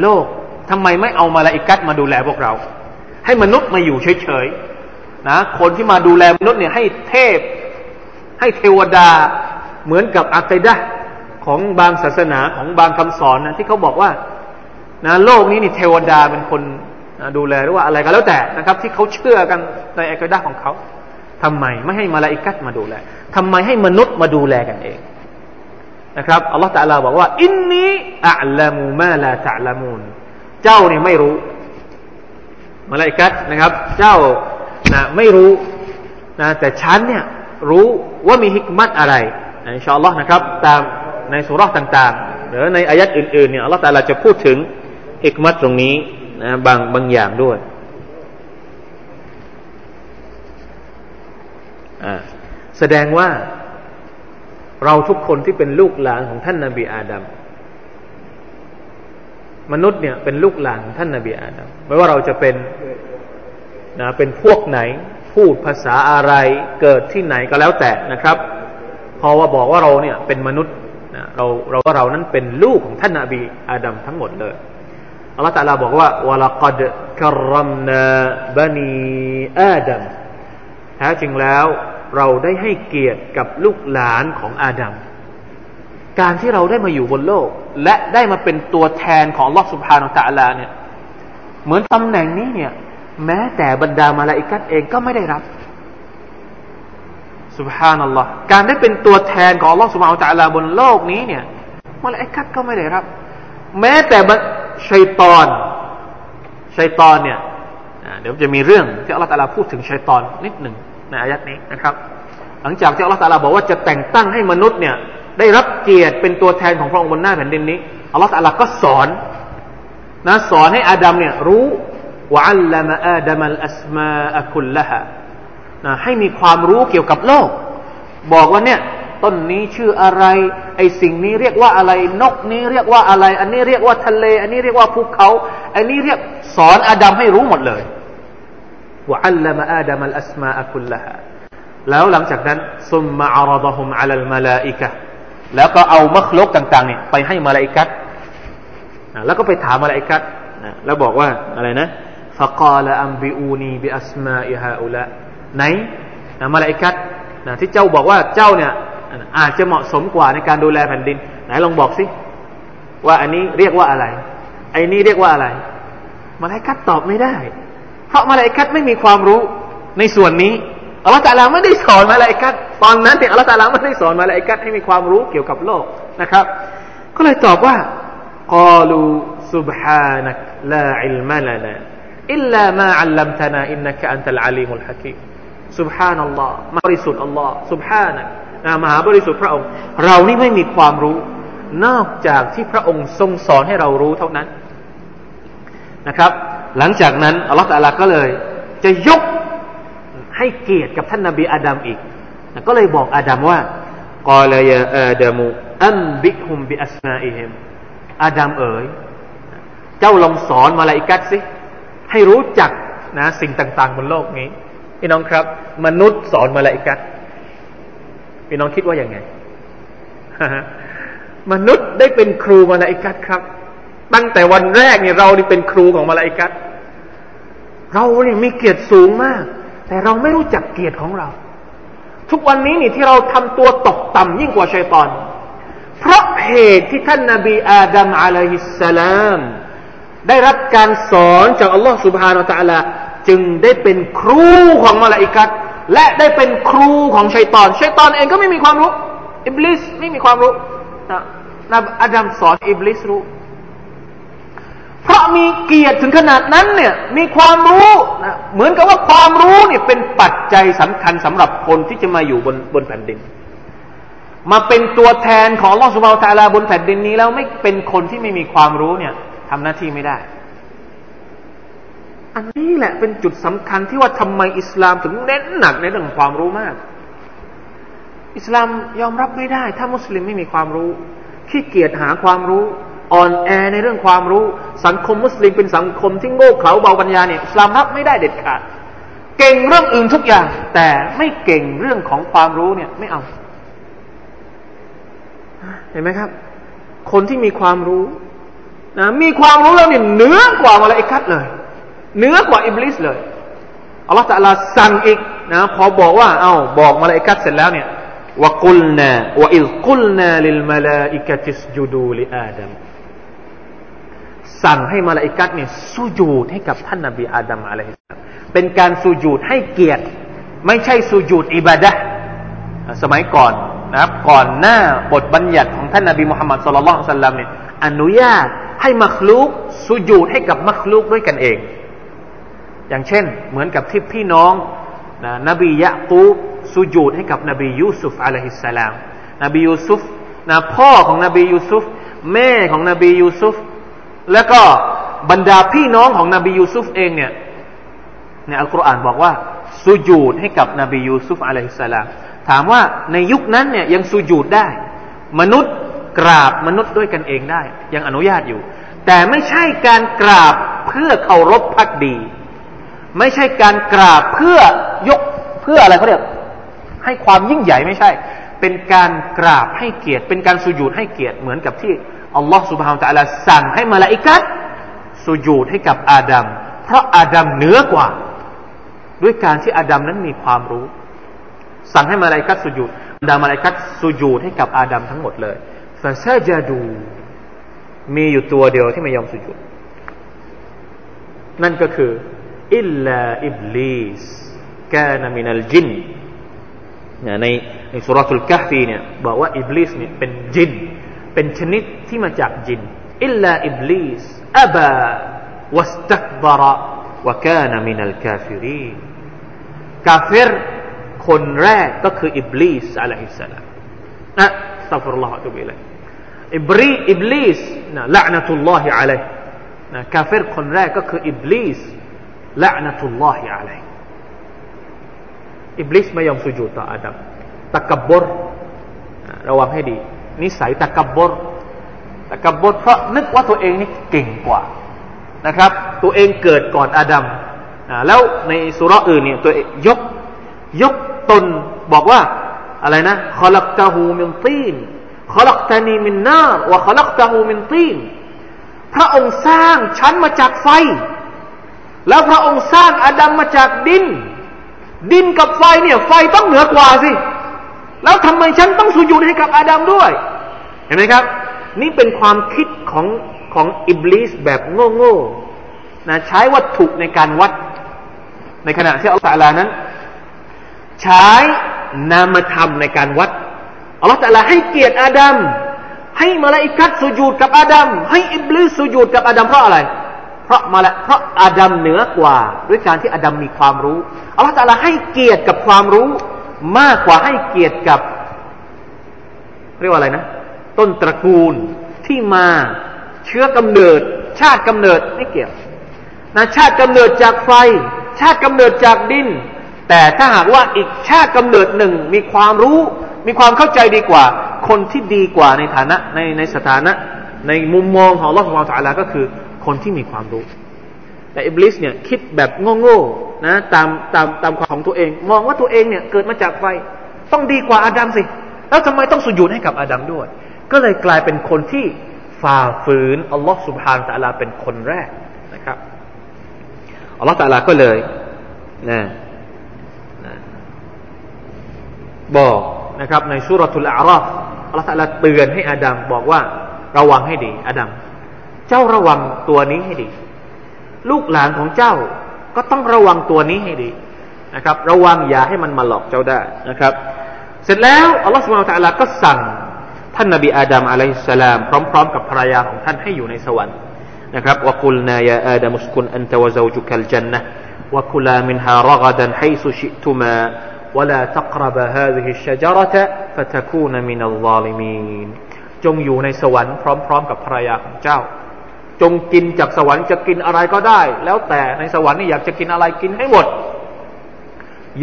โลกทำไมไม่เอามาลาอิกัดมาดูแลพวกเรา ให้มนุษย์มาอยู่เฉยๆนะ คนที่มาดูแลมนุษย์เนี่ยให้เทพ ให้เทวดาเหมือนกับอัคดะของบางศาสนาของบางคำสอนนะที่เขาบอกว่านะโลกนี้นี่เทวดาเป็นคนนะดูแลหรือว่าอะไรก็แล้วแต่นะครับ ที่เขาเชื่อกันในอัคดะของเขาทำไมไม่ให้มาลาอิกัตมาดูแลทำไมให้มนุษย์มาดูแลกันเองนะครับอัลลอฮฺตะลาบอกว่า อินนีอัลามูมาลาตะลามูนเจ้าเนี่ยไม่รู้มาลาอิกัตนะครับ เจ้านะไม่รู้นะแต่ฉันเนี่ยรู้ ว่ามีฮิกมัตอะไรอินชาอัลลอฮ์นะครับ ตามในสุราต่างๆหรือในอายัดอื่นๆเนี่ยอัลลอฮฺตะลาจะพูดถึงฮิกมัตตรงนี้นะบางบางอย่างด้วยแสดงว่าเราทุกคนที่เป็นลูกหลานของท่านนาบีอาดัมมนุษย์เนี่ยเป็นลูกหลานของท่านนาบีอาดัมไม่ว่าเราจะเป็นนะเป็นพวกไหน พูดภาษาอะไรเกิดที่ไหนก็แล้วแต่นะครับพอว่าบอกว่าเราเนี่ยเป็นมนุษย์นะเราเราว่าเรานั้นเป็นลูกของท่านนาบีอาดัมทั้งหมดเลยอัลลอฮฺตะลาบอกว่าวะลักดครรัมนาبني آدم แท้จริงแล้วเราได้ให้เกียรติกับลูกหลานของอาดัมการที่เราได้มาอยู่บนโลก และได้มาเป็นตัวแทนของ الله سبحانه وتعالى เนี่ยเหมือนตำแหน่งนี้เนี่ย แม้แต่บรรดามาลาอิกัตเองก็ไม่ได้รับسبحان الله การได้เป็นตัวแทนของ الله سبحانه وتعالى บนโลกนี้เนี่ยมาลาอิกัตก็ไม่ได้รับ แม้แต่ชัยตอนชัยตอนเนี่ยเดี๋ยวจะมีเรื่องที่อัลลอฮฺตะลาพูดถึงชัยตอนนิดหนึ่งในอายัดนี้นะครับ หลังจากที่อัลลอฮฺตาลาบอกว่าจะแต่งตั้งให้มนุษย์เนี่ยได้รับเกียรติเป็นตัวแทนของพระองค์บนหน้าแผ่นดินนี้อัลลอฮฺตาลาก็สอนนะสอนให้อาดัมเนี่ยรู้ ว่าอัลลมะอาดัมัลอัสมาอัคุลละฮะนะให้มีความรู้เกี่ยวกับโลก บอกว่าเนี่ย ต้นนี้ชื่ออะไร ไอสิ่งนี้เรียกว่าอะไร นกนี้เรียกว่าอะไร อันนี้เรียกว่าทะเล อันนี้เรียกว่าภูเขา อันนี้เรียกสอนอาดัมให้รู้หมดเลยว่าอัลลมอาดัมัลอัสมาอัคุลละฮแล้วหลังจากนั้นซุมมาอาราดะฮุมอัลลมาลาอิกะแล้วก็เอามัคลกต่างๆเนี่ยไปให้มาลาอิกัตแล้วก็ไปถามมาลาอิกัตแล้วบอกว่าอะไรนะ فقال أنبئوني بأسماء هؤلاء ไหนมาลาอิกัตที่เจ้าบอกว่าเจ้าเนี่ยอาจจะเหมาะสมกว่าในการดูแลแผ่นดิน ไหนลองบอกสิว่าอันนี้เรียกว่าอะไรไอ้นี้เรียกว่าอะไร มาลาอิกัตตอบไม่ได้เพราะมาลาอิกัตไม่มีความรู้ในส่วนนี้อัลลอฮฺตาลาไม่ได้สอนมาลาอิกัตตอนนั้นเนี่ยอัลลอฮฺตาลาไม่ได้สอนมาลาอิกัตให้มีความรู้เกี่ยวกับโลกนะครับ ก็เลยตอบว่ากาลู سبحانك لا علم لنا อิลลามาอัลลัมตานาอินนักอันตัลอาลีมุลฮะกีสุบฮานัลลอฮ์มาบริสุทธิ์อัลลอฮ์สุบฮานะมหาบริสุทธิ์พระองค์ เรานี่ไม่มีความรู้ นอกจากที่พระองค์ทรงสอนให้เรารู้เท่านั้นนะครับ หลังจากนั้นอัลลอฮฺตะลาก็เลย จะยกให้เกียรติกับท่านนาบีอาดัมอีก ก็เลยบอกอาดัมว่ากอลยาอาดัมูأنبئهم بأسمائهم อาดัมเอ๋ย เจ้าลองสอนมาลาอิกัตสิ ให้รู้จักนะสิ่งต่างๆ บนโลกนี้ พี่น้องครับ มนุษย์สอนมาลาอิกัตพี่น้องคิดว่าอย่างไง มนุษย์ได้เป็นครูมาลาอิกัตครับ ตั้งแต่วันแรกเนี่ยเรานี่เป็นครูของมาลาอิกัตเราเนี่ยมีเกียรติสูงมาก แต่เราไม่รู้จักเกียรติของเรา ทุกวันนี้นี่ที่เราทำตัวตกต่ำยิ่งกว่าชัยตอน เพราะเหตุที่ท่านนาบีอาดัมอะลัยฮิสสลาม ได้รับการสอนจากอัลลอฮฺสุบฮานาตะลาจึงได้เป็นครูของมาลาอิกัสและได้เป็นครูของชัยตอนชัยตอนเองก็ไม่มีความรู้อิบลิสไม่มีความรู้นะนบอาดัมสอนอิบลิสรู้เพราะมีเกียรติถึงขนาดนั้นเนี่ยมีความรู้นะเหมือนกับว่าความรู้เนี่ยเป็นปัจจัยสำคัญสำหรับคนที่จะมาอยู่บนบนแผ่นดิน มาเป็นตัวแทนของลอสุบาตาลาบนแผ่นดินนี้แล้วไม่เป็นคนที่ไม่มีความรู้เนี่ย ทำหน้าที่ไม่ได้ อันนี้แหละเป็นจุดสำคัญที่ว่าทำไมอิสลามถึงเน้นหนักในเรื่องความรู้มาก อิสลามยอมรับไม่ได้ ถ้ามุสลิมไม่มีความรู้ขี้เกียจหาความรู้อ่อนแอในเรื่องความรู้ สังคมมุสลิมเป็นสังคมที่โง่เขลาเบาปัญญาเนี่ยอิสลามรับไม่ได้เด็ดขาดเก่งเรื่องอื่นทุกอย่าง แต่ไม่เก่งเรื่องของความรู้เนี่ย ไม่เอาเห็นไหมครับ คนที่มีความรู้ นะมีความรู้แล้วเนี่ยเหนือกว่ามาลาอิกัตเลยเหนือกว่าอิบลิสเลยالله تعالى สั่งอีกนะพอบอกว่าเอ้าบอกมาลาอิกัตเสร็จแล้วเนี่ยوقلنا وإذ قلنا للملائكة اسجدوا لآدمสั่งให้มาลาอิกัดเนี่ยสุญูดให้กับท่านนบีอาดัมอะลัยฮิสสลามเป็นการสุญูดให้เกียรติ ไม่ใช่สุญูดอิบาดะสมัยก่อนนะครับก่อนหน้าบทบัญญัติของท่านนบีมุฮัมมัดสุลลัลลสัลลัมเนี่ยอนุญาต ให้มักลุกสุญูดให้กับมักลุกด้วยกันเอง อย่างเช่น เหมือนกับที่พี่น้องนะนบียะกูบสุญูดให้กับนบียูซุฟอะลัยฮิสสลามนบียูซุฟนะพ่อของนบียูซุฟแม่ของนบียูซุฟแล้วก็บรรดาพี่น้องของนบียูซุฟเองเนี่ยในอัลกุรอานบอกว่าสุญูดให้กับนบียูซุฟอะลัยฮิสสลามถามว่าในยุคนั้นเนี่ยยังสุญูดได้ มนุษย์ กราบมนุษย์ด้วยกันเองได้ ยังอนุญาตอยู่ แต่ไม่ใช่การกราบเพื่อเคารพพักดี ไม่ใช่การกราบเพื่อยกเพื่ออะไรเขาเรียกให้ความยิ่งใหญ่ไม่ใช่ เป็นการกราบให้เกียรติ เป็นการสุญูดให้เกียรติเหมือนกับที่อัลลอฮฺสุบฮานตะลาสั่งให้มาลาอิกัดสุญูดให้กับอาดัมเพราะอาดัมเหนือกว่า ด้วยการที่อาดัมนั้นมีความรู้ สั่งให้มาลาอิกัดสุญูดดามาลาอิกัดสุญูดให้กับอาดัมทั้งหมดเลย ฟาซาจาดู มีอยู่ตัวเดียวที่ไม่ยอมสุญูดนั่นก็คือإلا إبليس كان من الجن ในใน سورة الكهف เนี่ยบอกว่าอิบลิสเนี่ยเป็นจิน เป็นชนิดที่มาจากจินإلا إبليس أبى واستكبر وكان من الكافرين กาเฟรคนแรกก็คืออิบลิสعليه السلام นะ أستغفر الله وأتوب إليه อิบรีอิบลิสนะละนะตุลลอฮิอะลัยนะกาเฟรคนแรกก็คืออิบลิสละนะตุลลอฮิอะลัยอิบลิสไม่ยอมสุญูต่ออาดัมตะกบบรระวังให้ดี นิสัยตะกบบรตะกบบรเพราะนึกว่าตัวเองนี่เก่งกว่านะครับ ตัวเองเกิดก่อนอาดัมแล้วในสุรอื่นเนี่ยตัวยกยกตนบอกว่าอะไรนะขลักตะหูมินตีน ขลักตานีมินนารวะขลักตะหูมินตีนพระองค์สร้างฉันมาจากไฟ แล้วพระองค์สร้างอาดัมมาจากดิน ดินกับไฟเนี่ย ไฟต้องเหนือกว่าสิ แล้วทำไมฉันต้องสุญูดให้กับอาดัมด้วย เห็นไหมครับ นี่เป็นความคิดของของอิบลิสแบบโง่ๆนะใช้วัตถุในการวัด ในขณะที่อัลลอฮฺนั้น ใช้นามธรรมในการวัด อัลลอฮฺให้เกียรติอาดัมให้มาลาอิกัดสุญูดกับอาดัมให้อิบลิสสุญูดกับอาดัมเพราะอะไร เพราะมาละเพราะอาดัมเหนือกว่า ด้วยการที่อาดัมมีความรู้อัลลอฮฺตาลาให้เกียรติกับความรู้ มากกว่าให้เกียรติกับ เรียกว่าอะไรนะ ต้นตระกูลที่มาเชื้อกำเนิด ชาติกำเนิดไม่เกี่ยวนะชาติกำเนิดจากไฟ ชาติกำเนิดจากดิน แต่ถ้าหากว่าอีกชาติกำเนิดหนึ่งมีความรู้ มีความเข้าใจดีกว่า คนที่ดีกว่าในฐานะในในสถานะ ในมุมมองของอัลลอฮฺของเราตาลาก็คือคนที่มีความรู้ แต่อิบลิสเนี่ยคิดแบบโง่ๆนะตามตามตามความของตัวเอง มองว่าตัวเองเนี่ยเกิดมาจากไฟต้องดีกว่าอาดัมสิ แล้วทำไมต้องสุญูดให้กับอาดัมด้วย ก็เลยกลายเป็นคนที่ฝ่าฝืนอัลลอฮ์สุบฮานตะลาเป็นคนแรกนะครับอัลลอฮ์ตะลาก็เลยนะนะบอก นะครับในสุรทูลอาราฟอัลลอฮ์ตะลาเตือนให้อาดัมบอกว่าระวังให้ดีอาดัมเจ้าระวังตัวนี้ให้ดี ลูกหลานของเจ้าก็ต้องระวังตัวนี้ให้ดีนะครับ ระวังอย่าให้มันมาหลอกเจ้าได้นะครับ เสร็จแล้วอัลลอฮฺสุบไบร์ตะลาก็สั่งท่านนบีอาดัมอะลัยฮิสสลามพร้อม ๆ กับภรรยาของท่านให้อยู่ในสวรรค์นะครับว่ากุลนายาอาดัมุสกุนอันตวะซาจุกัลจันนะวะคุลามินฮารกดันไฮซุชิตุมา ولا تقرب هذه الشجرة فتكون من الظالمين จงอยู่ในสวรรค์พร้อมๆกับภรรยาของเจ้าจงกินจากสวรรค์จะกินอะไรก็ได้ แล้วแต่ในสวรรค์นี่อยากจะกินอะไรกินให้หมด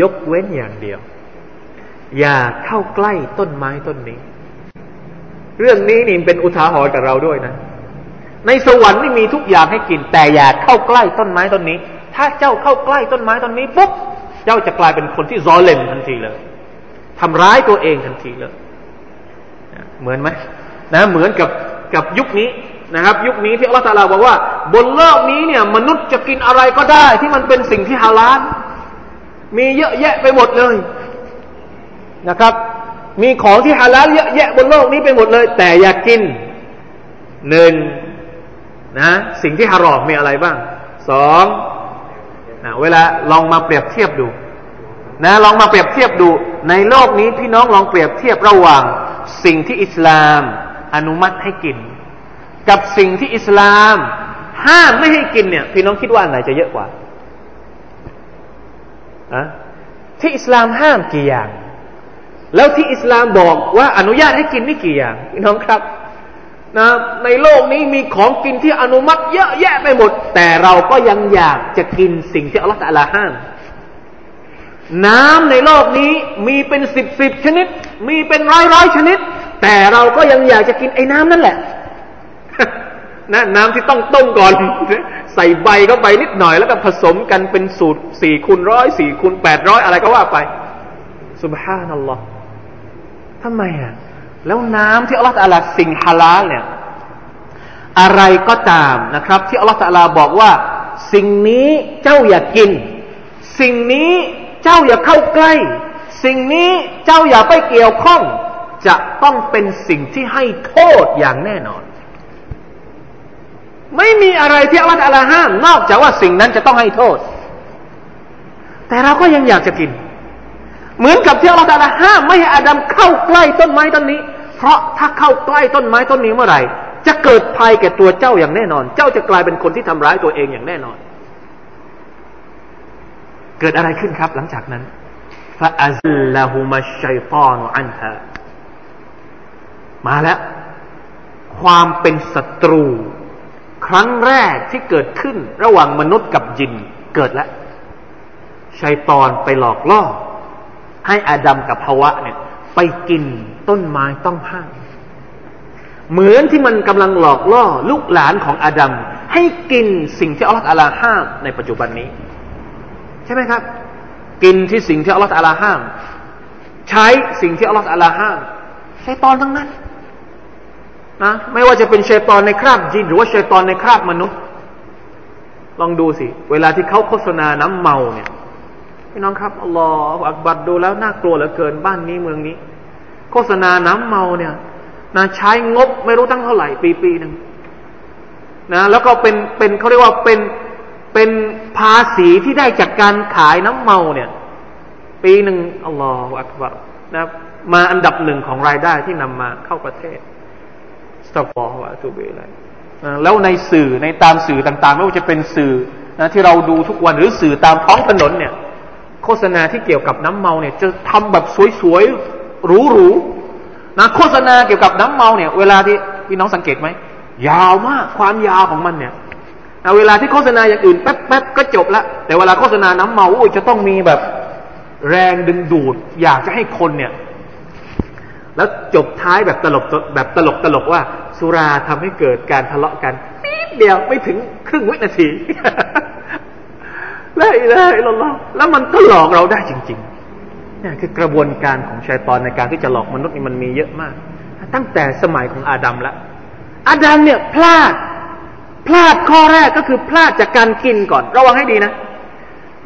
ยกเว้นอย่างเดียว อย่าเข้าใกล้ต้นไม้ต้นนี้ เรื่องนี้นี่เป็นอุทาหรณ์กับเราด้วยนะ ในสวรรค์นี่มีทุกอย่างให้กิน แต่อย่าเข้าใกล้ต้นไม้ต้นนี้ ถ้าเจ้าเข้าใกล้ต้นไม้ต้นนี้ปุ๊บ เจ้าจะกลายเป็นคนที่ซอเลมทันทีเลยทำร้ายตัวเองทันทีเลยเหมือนไหมนะเหมือนกับกับยุคนี้นะครับ ยุคนี้ที่อัลลอฮฺตาลาบอกว่า บนโลกนี้เนี่ย มนุษย์จะกินอะไรก็ได้ ที่มันเป็นสิ่งที่ฮาลาลมีเยอะแยะไปหมดเลยนะครับ มีของที่ฮาลาลเยอะแยะบนโลกนี้ไปหมดเลย แต่อยากกินหนึ่งนะ สิ่งที่ฮารอมมีอะไรบ้างสอง เวลาลองมาเปรียบเทียบดู นะ ลองมาเปรียบเทียบดู ในโลกนี้พี่น้องลองเปรียบเทียบระหว่าง สิ่งที่อิสลาม อนุมัติให้กิน กับสิ่งที่อิสลาม ห้ามไม่ให้กินเนี่ย พี่น้องคิดว่าอันไหนจะเยอะกว่าอะที่อิสลามห้ามกี่อย่าง แล้วที่อิสลามบอกว่าอนุญาตให้กินนี่กี่อย่าง พี่น้องครับ นะในโลกนี้มีของกินที่อนุมัติเยอะแยะไปหมด แต่เราก็ยังอยากจะกินสิ่งที่อัลลอฮฺตะลาห้ามน้ำในโลกนี้มีเป็นสิบสิบชนิด มีเป็นร้อยร้อยชนิด แต่เราก็ยังอยากจะกินไอ้น้ำนั่นแหละนะน้ำที่ต้องต้มก่อน ใส่ใบเข้าไปนิดหน่อย แล้วก็ผสมกันเป็นสูตรสี่คูณร้อยสี่คูณแปดร้อยอะไรก็ว่าไปสุบฮานัลลอฮ์ทำไมอะ แล้วน้ำที่อัลลอฮฺตะลาสิ่งฮาลาลเนี่ยอะไรก็ตามนะครับ ที่อัลลอฮฺตะลาบอกว่า สิ่งนี้เจ้าอย่ากกิน สิ่งนี้เจ้าอย่าเข้าใกล้ สิ่งนี้เจ้าอย่าไปเกี่ยวข้อง จะต้องเป็นสิ่งที่ให้โทษอย่างแน่นอน ไม่มีอะไรที่อัลลอฮฺตะลาห้าม นอกจากว่าสิ่งนั้นจะต้องให้โทษ แต่เราก็ยังอยากจะกินเหมือนกับที่อัลลอฮฺตะลาห้ามไม่ให้อาดัมเข้าใกล้ต้นไม้ต้นนี้ เพราะถ้าเข้าใกล้ต้นไม้ต้นนี้เมื่อไหร่ จะเกิดภัยแก่ตัวเจ้าอย่างแน่นอน เจ้าจะกลายเป็นคนที่ทำร้ายตัวเองอย่างแน่นอน เกิดอะไรขึ้นครับ หลังจากนั้นฟาอัลลฮุมัชชัยตอนอันฮะมาแล้ว ความเป็นศัตรู ครั้งแรกที่เกิดขึ้นระหว่างมนุษย์กับยินเกิดแล้วชัยตอนไปหลอกล่อให้อาดัมกับฮาวะเนี่ย ไปกินต้นไม้ต้องห้ามเหมือนที่มันกำลังหลอกล่อลูกหลานของอาดัมให้กินสิ่งที่อัลลอฮฺอาลาห้ามในปัจจุบันนี้ ใช่ไหมครับ กินที่สิ่งที่อัลลอฮฺอาลาห้าม ใช้สิ่งที่อัลลอฮฺอาลาห้ามใช้ตอนทั้งนั้นนะไม่ว่าจะเป็นเชตอนในคราบจินหรือว่าเชตอนในคราบมนุษย์ ลองดูสิ เวลาที่เขาโฆษณาน้ำเมาเนี่ย พี่น้องครับอัลลอฮฺอักบัดดูแล้วน่ากลัวเหลือเกินบ้านนี้เมืองนี้ โฆษณาน้ำเมาเนี่ยนะใช้งบไม่รู้ตั้งเท่าไหร่ปีปีหนึ่งนะแล้วก็เป็นเป็นเขาเรียกว่าเป็นเป็นภาษีที่ได้จากการขายน้ำเมาเนี่ย ปีหนึ่งอัลลอฮฺอักบัดนะมาอันดับหนึ่งของรายได้ที่นำมาเข้าประเทศสตอปอวะตูเบลัยแล้วในสื่อในตามสื่อต่างๆ ไม่ว่าจะเป็นสื่อนะที่เราดูทุกวันหรือสื่อตามท้องถนนเนี่ย โฆษณาที่เกี่ยวกับน้ำเมาเนี่ยจะทำแบบสวยๆหรูๆนะโฆษณาเกี่ยวกับน้ำเมาเนี่ย เวลาที่พี่น้องสังเกตไหมยาวมากความยาวของมันเนี่ยเวลาที่โฆษณาอย่างอื่นแป๊บๆก็จบละแต่เวลาโฆษณาน้ำเมาอ้ยจะต้องมีแบบแรงดึงดูด อยากจะให้คนเนี่ย แล้วจบท้ายแบบตลกแบบตลกตลกว่า สุราทำให้เกิดการทะเลาะกันนิดเดียวไม่ถึงครึ่งวินาที ละอิละอิลลอแล้วมันก็หลอกเราได้จริงๆนี่คือกระบวนการของชายตอนในการที่จะหลอกมนุษย์นี่มันมีเยอะมาก ตั้งแต่สมัยของอาดัมล้วอาดัมเนี่ยพลาด พลาดข้อแรกก็คือพลาดจากการกินก่อน ระวังให้ดีนะ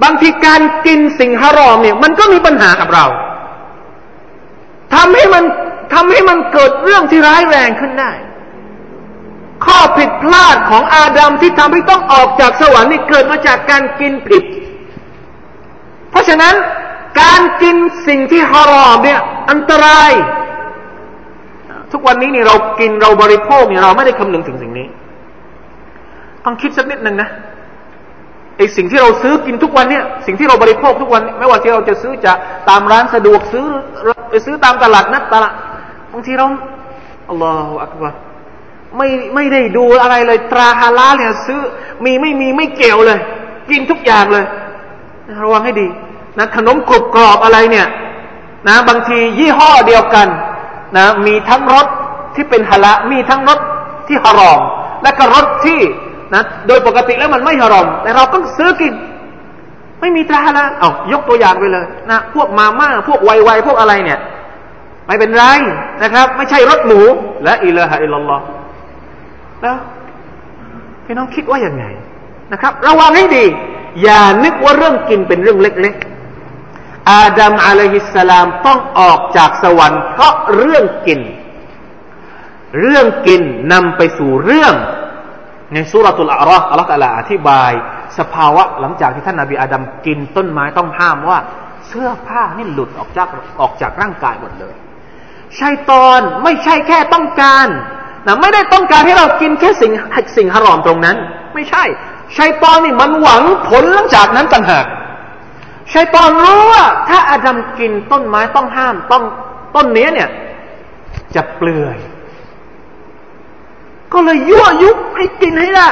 บางทีการกินสิ่งฮารอมเนี่ย มันก็มีปัญหากับเราทำให้มันทำให้มันเกิดเรื่องที่ร้ายแรงขึ้นได้ ข้อผิดพลาดของอาดัมที่ทำให้ต้องออกจากสวรรค์นี่เกิดมาจากการกินผิด เพราะฉะนั้นการกินสิ่งที่ฮารอมเนี่ยอันตราย ทุกวันนี้นี่เรากินเราบริโภคเนี่ยเราไม่ได้คำนึงถึงสิ่งนี้ ต้องคิดสักนิดหนึ่งนะไอสิ่งที่เราซื้อกินทุกวันเนี่ยสิ่งที่เราบริโภคทุกวันไม่ว่าที่เราจะซื้อจากตามร้านสะดวกซื้อไปซื้อตามตลาดนัดตลาดบางทีเราอัลลอฮฺอักบาร ไม่ไม่ได้ดูอะไรเลย ตราฮาลาเนี่ยซื้อ มีไม่มีไม่เกี่ยวเลย กินทุกอย่างเลยระวังให้ดีนะขนมกรุบกรอบอะไรเนี่ย นะบางทียี่ห้อเดียวกัน นะ มีทั้งรสที่เป็นฮาลามีทั้งรสที่ฮารอม และก็รสที่นะโดยปกติแล้วมันไม่ฮารอม แต่เราต้องซื้อกิน ไม่มีตราฮาลาเอายกตัวอย่างไปเลยนะพวกมาม่าพวกไวไวพวกอะไรเนี่ย ไม่เป็นไรนะครับ ไม่ใช่รสหมู และอิลาฮะอิลลัลลอฮ์ แล้วพี่น้องคิดว่าอย่างไงนะครับ ระวังให้ดี อย่านึกว่าเรื่องกินเป็นเรื่องเล็ก ๆ อาดัมอะลัยฮิสสลามต้องออกจากสวรรค์เพราะเรื่องกิน เรื่องกินนำไปสู่เรื่อง ในสุรตุลอาราอัลลอฮฺตะลาอธิบาย สภาวะหลังจากที่ท่านนาบีอาดัมกินต้นไม้ต้องห้ามว่า เสื้อผ้านี่หลุดออกจากออกจากร่างกายหมดเลยชัยตอนไม่ใช่แค่ต้องการ นะไม่ได้ต้องการให้เรากินแค่สิ่งสิ่งฮารอมตรงนั้น ไม่ใช่ชัยตอนนี่มันหวังผลหลังจากนั้นต่างหากชัยตอนรู้ว่าถ้าอาดัมกินต้นไม้ต้องห้ามต้องต้นนี้เนี่ย จะเปลือย ก็เลยยั่วยุให้กินให้ได้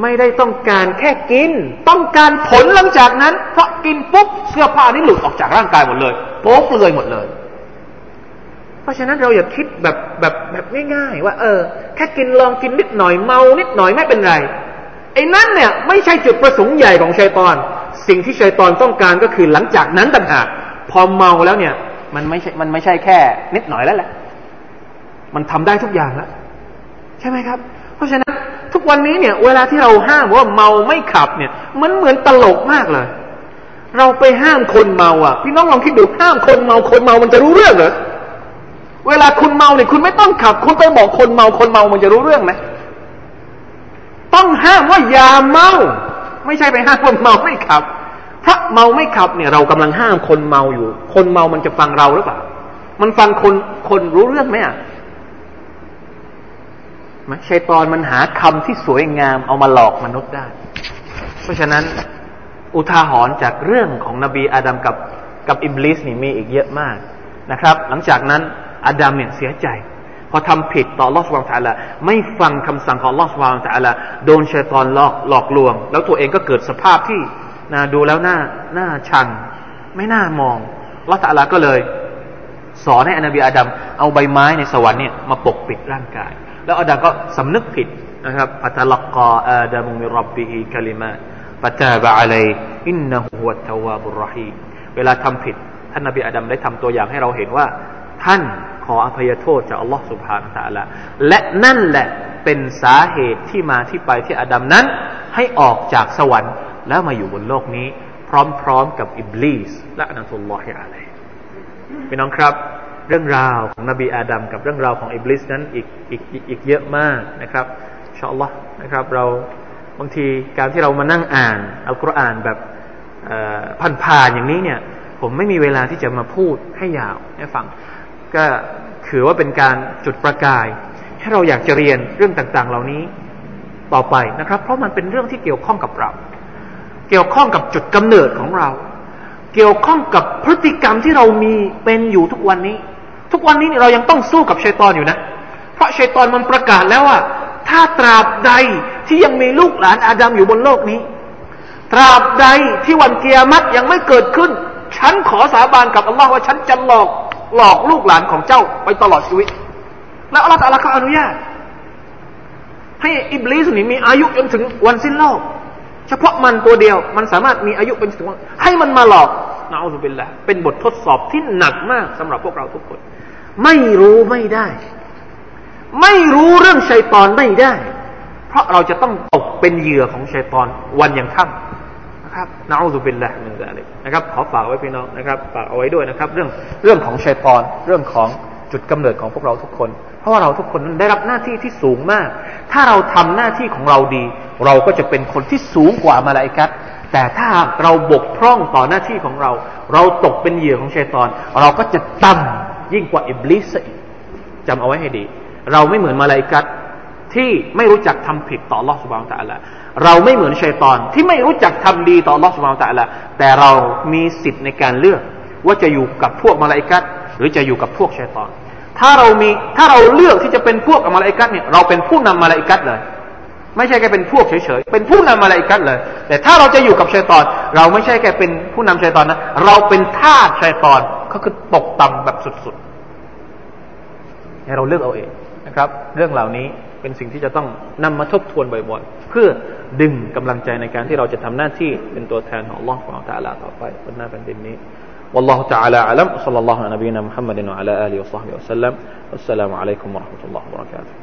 ไม่ได้ต้องการแค่กิน ต้องการผลหลังจากนั้นเพราะกินปุ๊บเสื้อผ้านี่หลุดออกจากร่างกายหมดเลยโป๊เปลือยหมดเลย เพราะฉะนั้นเราอย่าคิดแบบแบบแบบง่ายๆ ว่าเออแค่กินลองกินนิดหน่อยเมานิดหน่อยไม่เป็นไรไอ้นั่นเนี่ยไม่ใช่จุดประสงค์ใหญ่ของชัยตอน สิ่งที่ชัยตอนต้องการก็คือหลังจากนั้นต่างหากพอเมาแล้วเนี่ย มันไม่ใช่มันไม่ใช่แค่นิดหน่อยแล้วแหละ มันทำได้ทุกอย่างแล้วใช่ไหมครับ เพราะฉะนั้นทุกวันนี้เนี่ย เวลาที่เราห้ามว่าเมาไม่ขับเนี่ย มันเหมือนตลกมากเลย เราไปห้ามคนเมาอะ พี่น้องลองคิดดูห้ามคนเมาคนเมามันจะรู้เรื่องเหรอ เวลาคุณเมาเนี่ยคุณไม่ต้องขับ คุณไปบอกคนเมาคนเมามันจะรู้เรื่องไหมต้องห้ามว่าอย่าเมา ไม่ใช่ไปห้ามคนเมาไม่ขับเพราเมาไม่ขับเนี่ย เรากำลังห้ามคนเมาอยู่ คนเมามันจะฟังเราหรือเปล่า มันฟังคนคนรู้เรื่องไหมอะม่ใช่ตอนมันหาคำที่สวยงามเอามาหลอกมนุษย์ได้ เพราะฉะนั้น อุทาหรณ์จากเรื่องของนบีอาดัมกับกับอิบลิสนี่มีอีกเยอะมากนะครับ หลังจากนั้น อาดัมเนี่ยเสียใจ พอทำผิดต่อลอสวางตาละไม่ฟังคำสั่งของลอสวางตาละโดนชัยตอนหลอกหลอกลวง แล้วตัวเองก็เกิดสภาพที่นาดูแล้วหน้าหน้าชัง ไม่น่ามองลอสตาละก็เลย สอนให้อนบีอาดัมเอาใบไม้ในสวรรค์เนี่ยมาปกปิดร่างกาย แล้วอาดัมก็สำนึกผิดนะครับพัตลักกาอาดัมมิรับบิฮิคลิมาฟะตาบะอะลัยอินนะฮุวะตวาบุรรหีเวลาทำผิด ท่านนบีอาดัมได้ทำตัวอย่างให้เราเห็นว่า ท่าน ขออภัยโทษจากอัลลอฮฺสุบฮานตะละและนั่นแหละเป็นสาเหตุที่มาที่ไปที่อาดัมนั้น ให้ออกจากสวรรค์แล้วมาอยู่บนโลกนี้ พร้อมๆกับอิบลีสและอนัตุลลอฮิอะลัยพี่น้องครับ เรื่องราวของนบีอาดัมกับเรื่องราวของอิบลิสนั้นอีกอีกอีกเยอะมากนะครับชอัลลอฮ์นะครับเราบางทีการที่เรามานั่งอ่านอัลกุรอานแบบผ่านๆอย่างนี้เนี่ยผมไม่มีเวลาที่จะมาพูดให้ยาวให้ฟัง ก็ถือว่าเป็นการจุดประกาย ให้เราอยากจะเรียนเรื่องต่างๆ เหล่านี้ต่อไปนะครับ เพราะมันเป็นเรื่องที่เกี่ยวข้องกับเรา เกี่ยวข้องกับจุดกำเนิดของเรา เกี่ยวข้องกับพฤติกรรมที่เรามีเป็นอยู่ทุกวันนี้ ทุกวันนี้เรายังต้องสู้กับชัยตอนอยู่นะ เพราะชัยตอนมันประกาศแล้วว่า ถ้าตราบใดที่ยังมีลูกหลานอาดัมอยู่บนโลกนี้ ตราบใดที่วันเกียรติยังไม่เกิดขึ้น ฉันขอสาบานกับอัลลอฮ์ว่าฉันจะหลอก หลอกลูกหลานของเจ้าไปตลอดชีวิต แล้วอัลลอฮฺตะลาก็อนุญาต ให้อิบลิสนี่มีอายุจนถึงวันสิ้นโลก เฉพาะมันตัวเดียว มันสามารถมีอายุเป็นถึงให้มันมาหลอกนะอัลลอฮฺบิลละเป็นบททดสอบที่หนักมากสำหรับพวกเราทุกคน ไม่รู้ไม่ได้ ไม่รู้เรื่องชัยตอนไม่ได้ เพราะเราจะต้องตกเป็นเหยื่อของชัยตอนวันยังค่ำ ครับนะอูซุบิลละมินซาลิกนะครับขอฝากไว้พี่น้องนะครับฝากเอาไว้ด้วยนะครับ เรื่องเรื่องของชัยตอนเรื่องของจุดกำเนิดของพวกเราทุกคน เพราะว่าเราทุกคนนั้นได้รับหน้าที่ที่สูงมาก ถ้าเราทำหน้าที่ของเราดี เราก็จะเป็นคนที่สูงกว่ามลาอิกะฮฺแต่ถ้าเราบกพร่องต่อหน้าที่ของเรา เราตกเป็นเหยื่อของชัยตอน เราก็จะต่ำยิ่งกว่าอิบลีสอีกจำเอาไว้ให้ดี เราไม่เหมือนมลาอิกะฮฺที่ไม่รู้จักทำผิดต่ออัลลอฮฺสุบฮานะฮูวะตะอาลา เราไม่เหมือนชัยตอนที่ไม่รู้จักทำดีต่ออัลลอฮฺสุบฮานะฮูวะตะอาลาแต่เรามีสิทธิ์ในการเลือก ว่าจะอยู่กับพวกมลาอิกะฮฺหรือจะอยู่กับพวกชัยตอน ถ้าเรามีถ้าเราเลือกที่จะเป็นพวกมลาอิกะฮฺเนี่ยเราเป็นผู้นำมลาอิกะฮฺเลย ไม่ใช่แค่เป็นพวกเฉยๆเป็นผู้นำมลาอิกะฮฺเลย แต่ถ้าเราจะอยู่กับชัยตอน เราไม่ใช่แค่เป็นผู้นำชัยตอนนะเราเป็นทาสชัยตอนก็คือตกต่ำแบบสุดๆให้เราเลือกเอาเอง นะครับ เรื่องเหล่านี้เป็นสิ่งที่จะต้องนำมาทบทวนบ่อยๆ เพื่อดึงกำลังใจในการที่เราจะทำหน้าที่เป็นตัวแทนของ Allah سبحانه และ تعالى ต่อไปบนหน้าแผ่นดินนี้ والله تعالى أعلم صلى الله على نبينا محمد وعلى آله وصحبه وسلم والسلام عليكم ورحمة الله وبركاته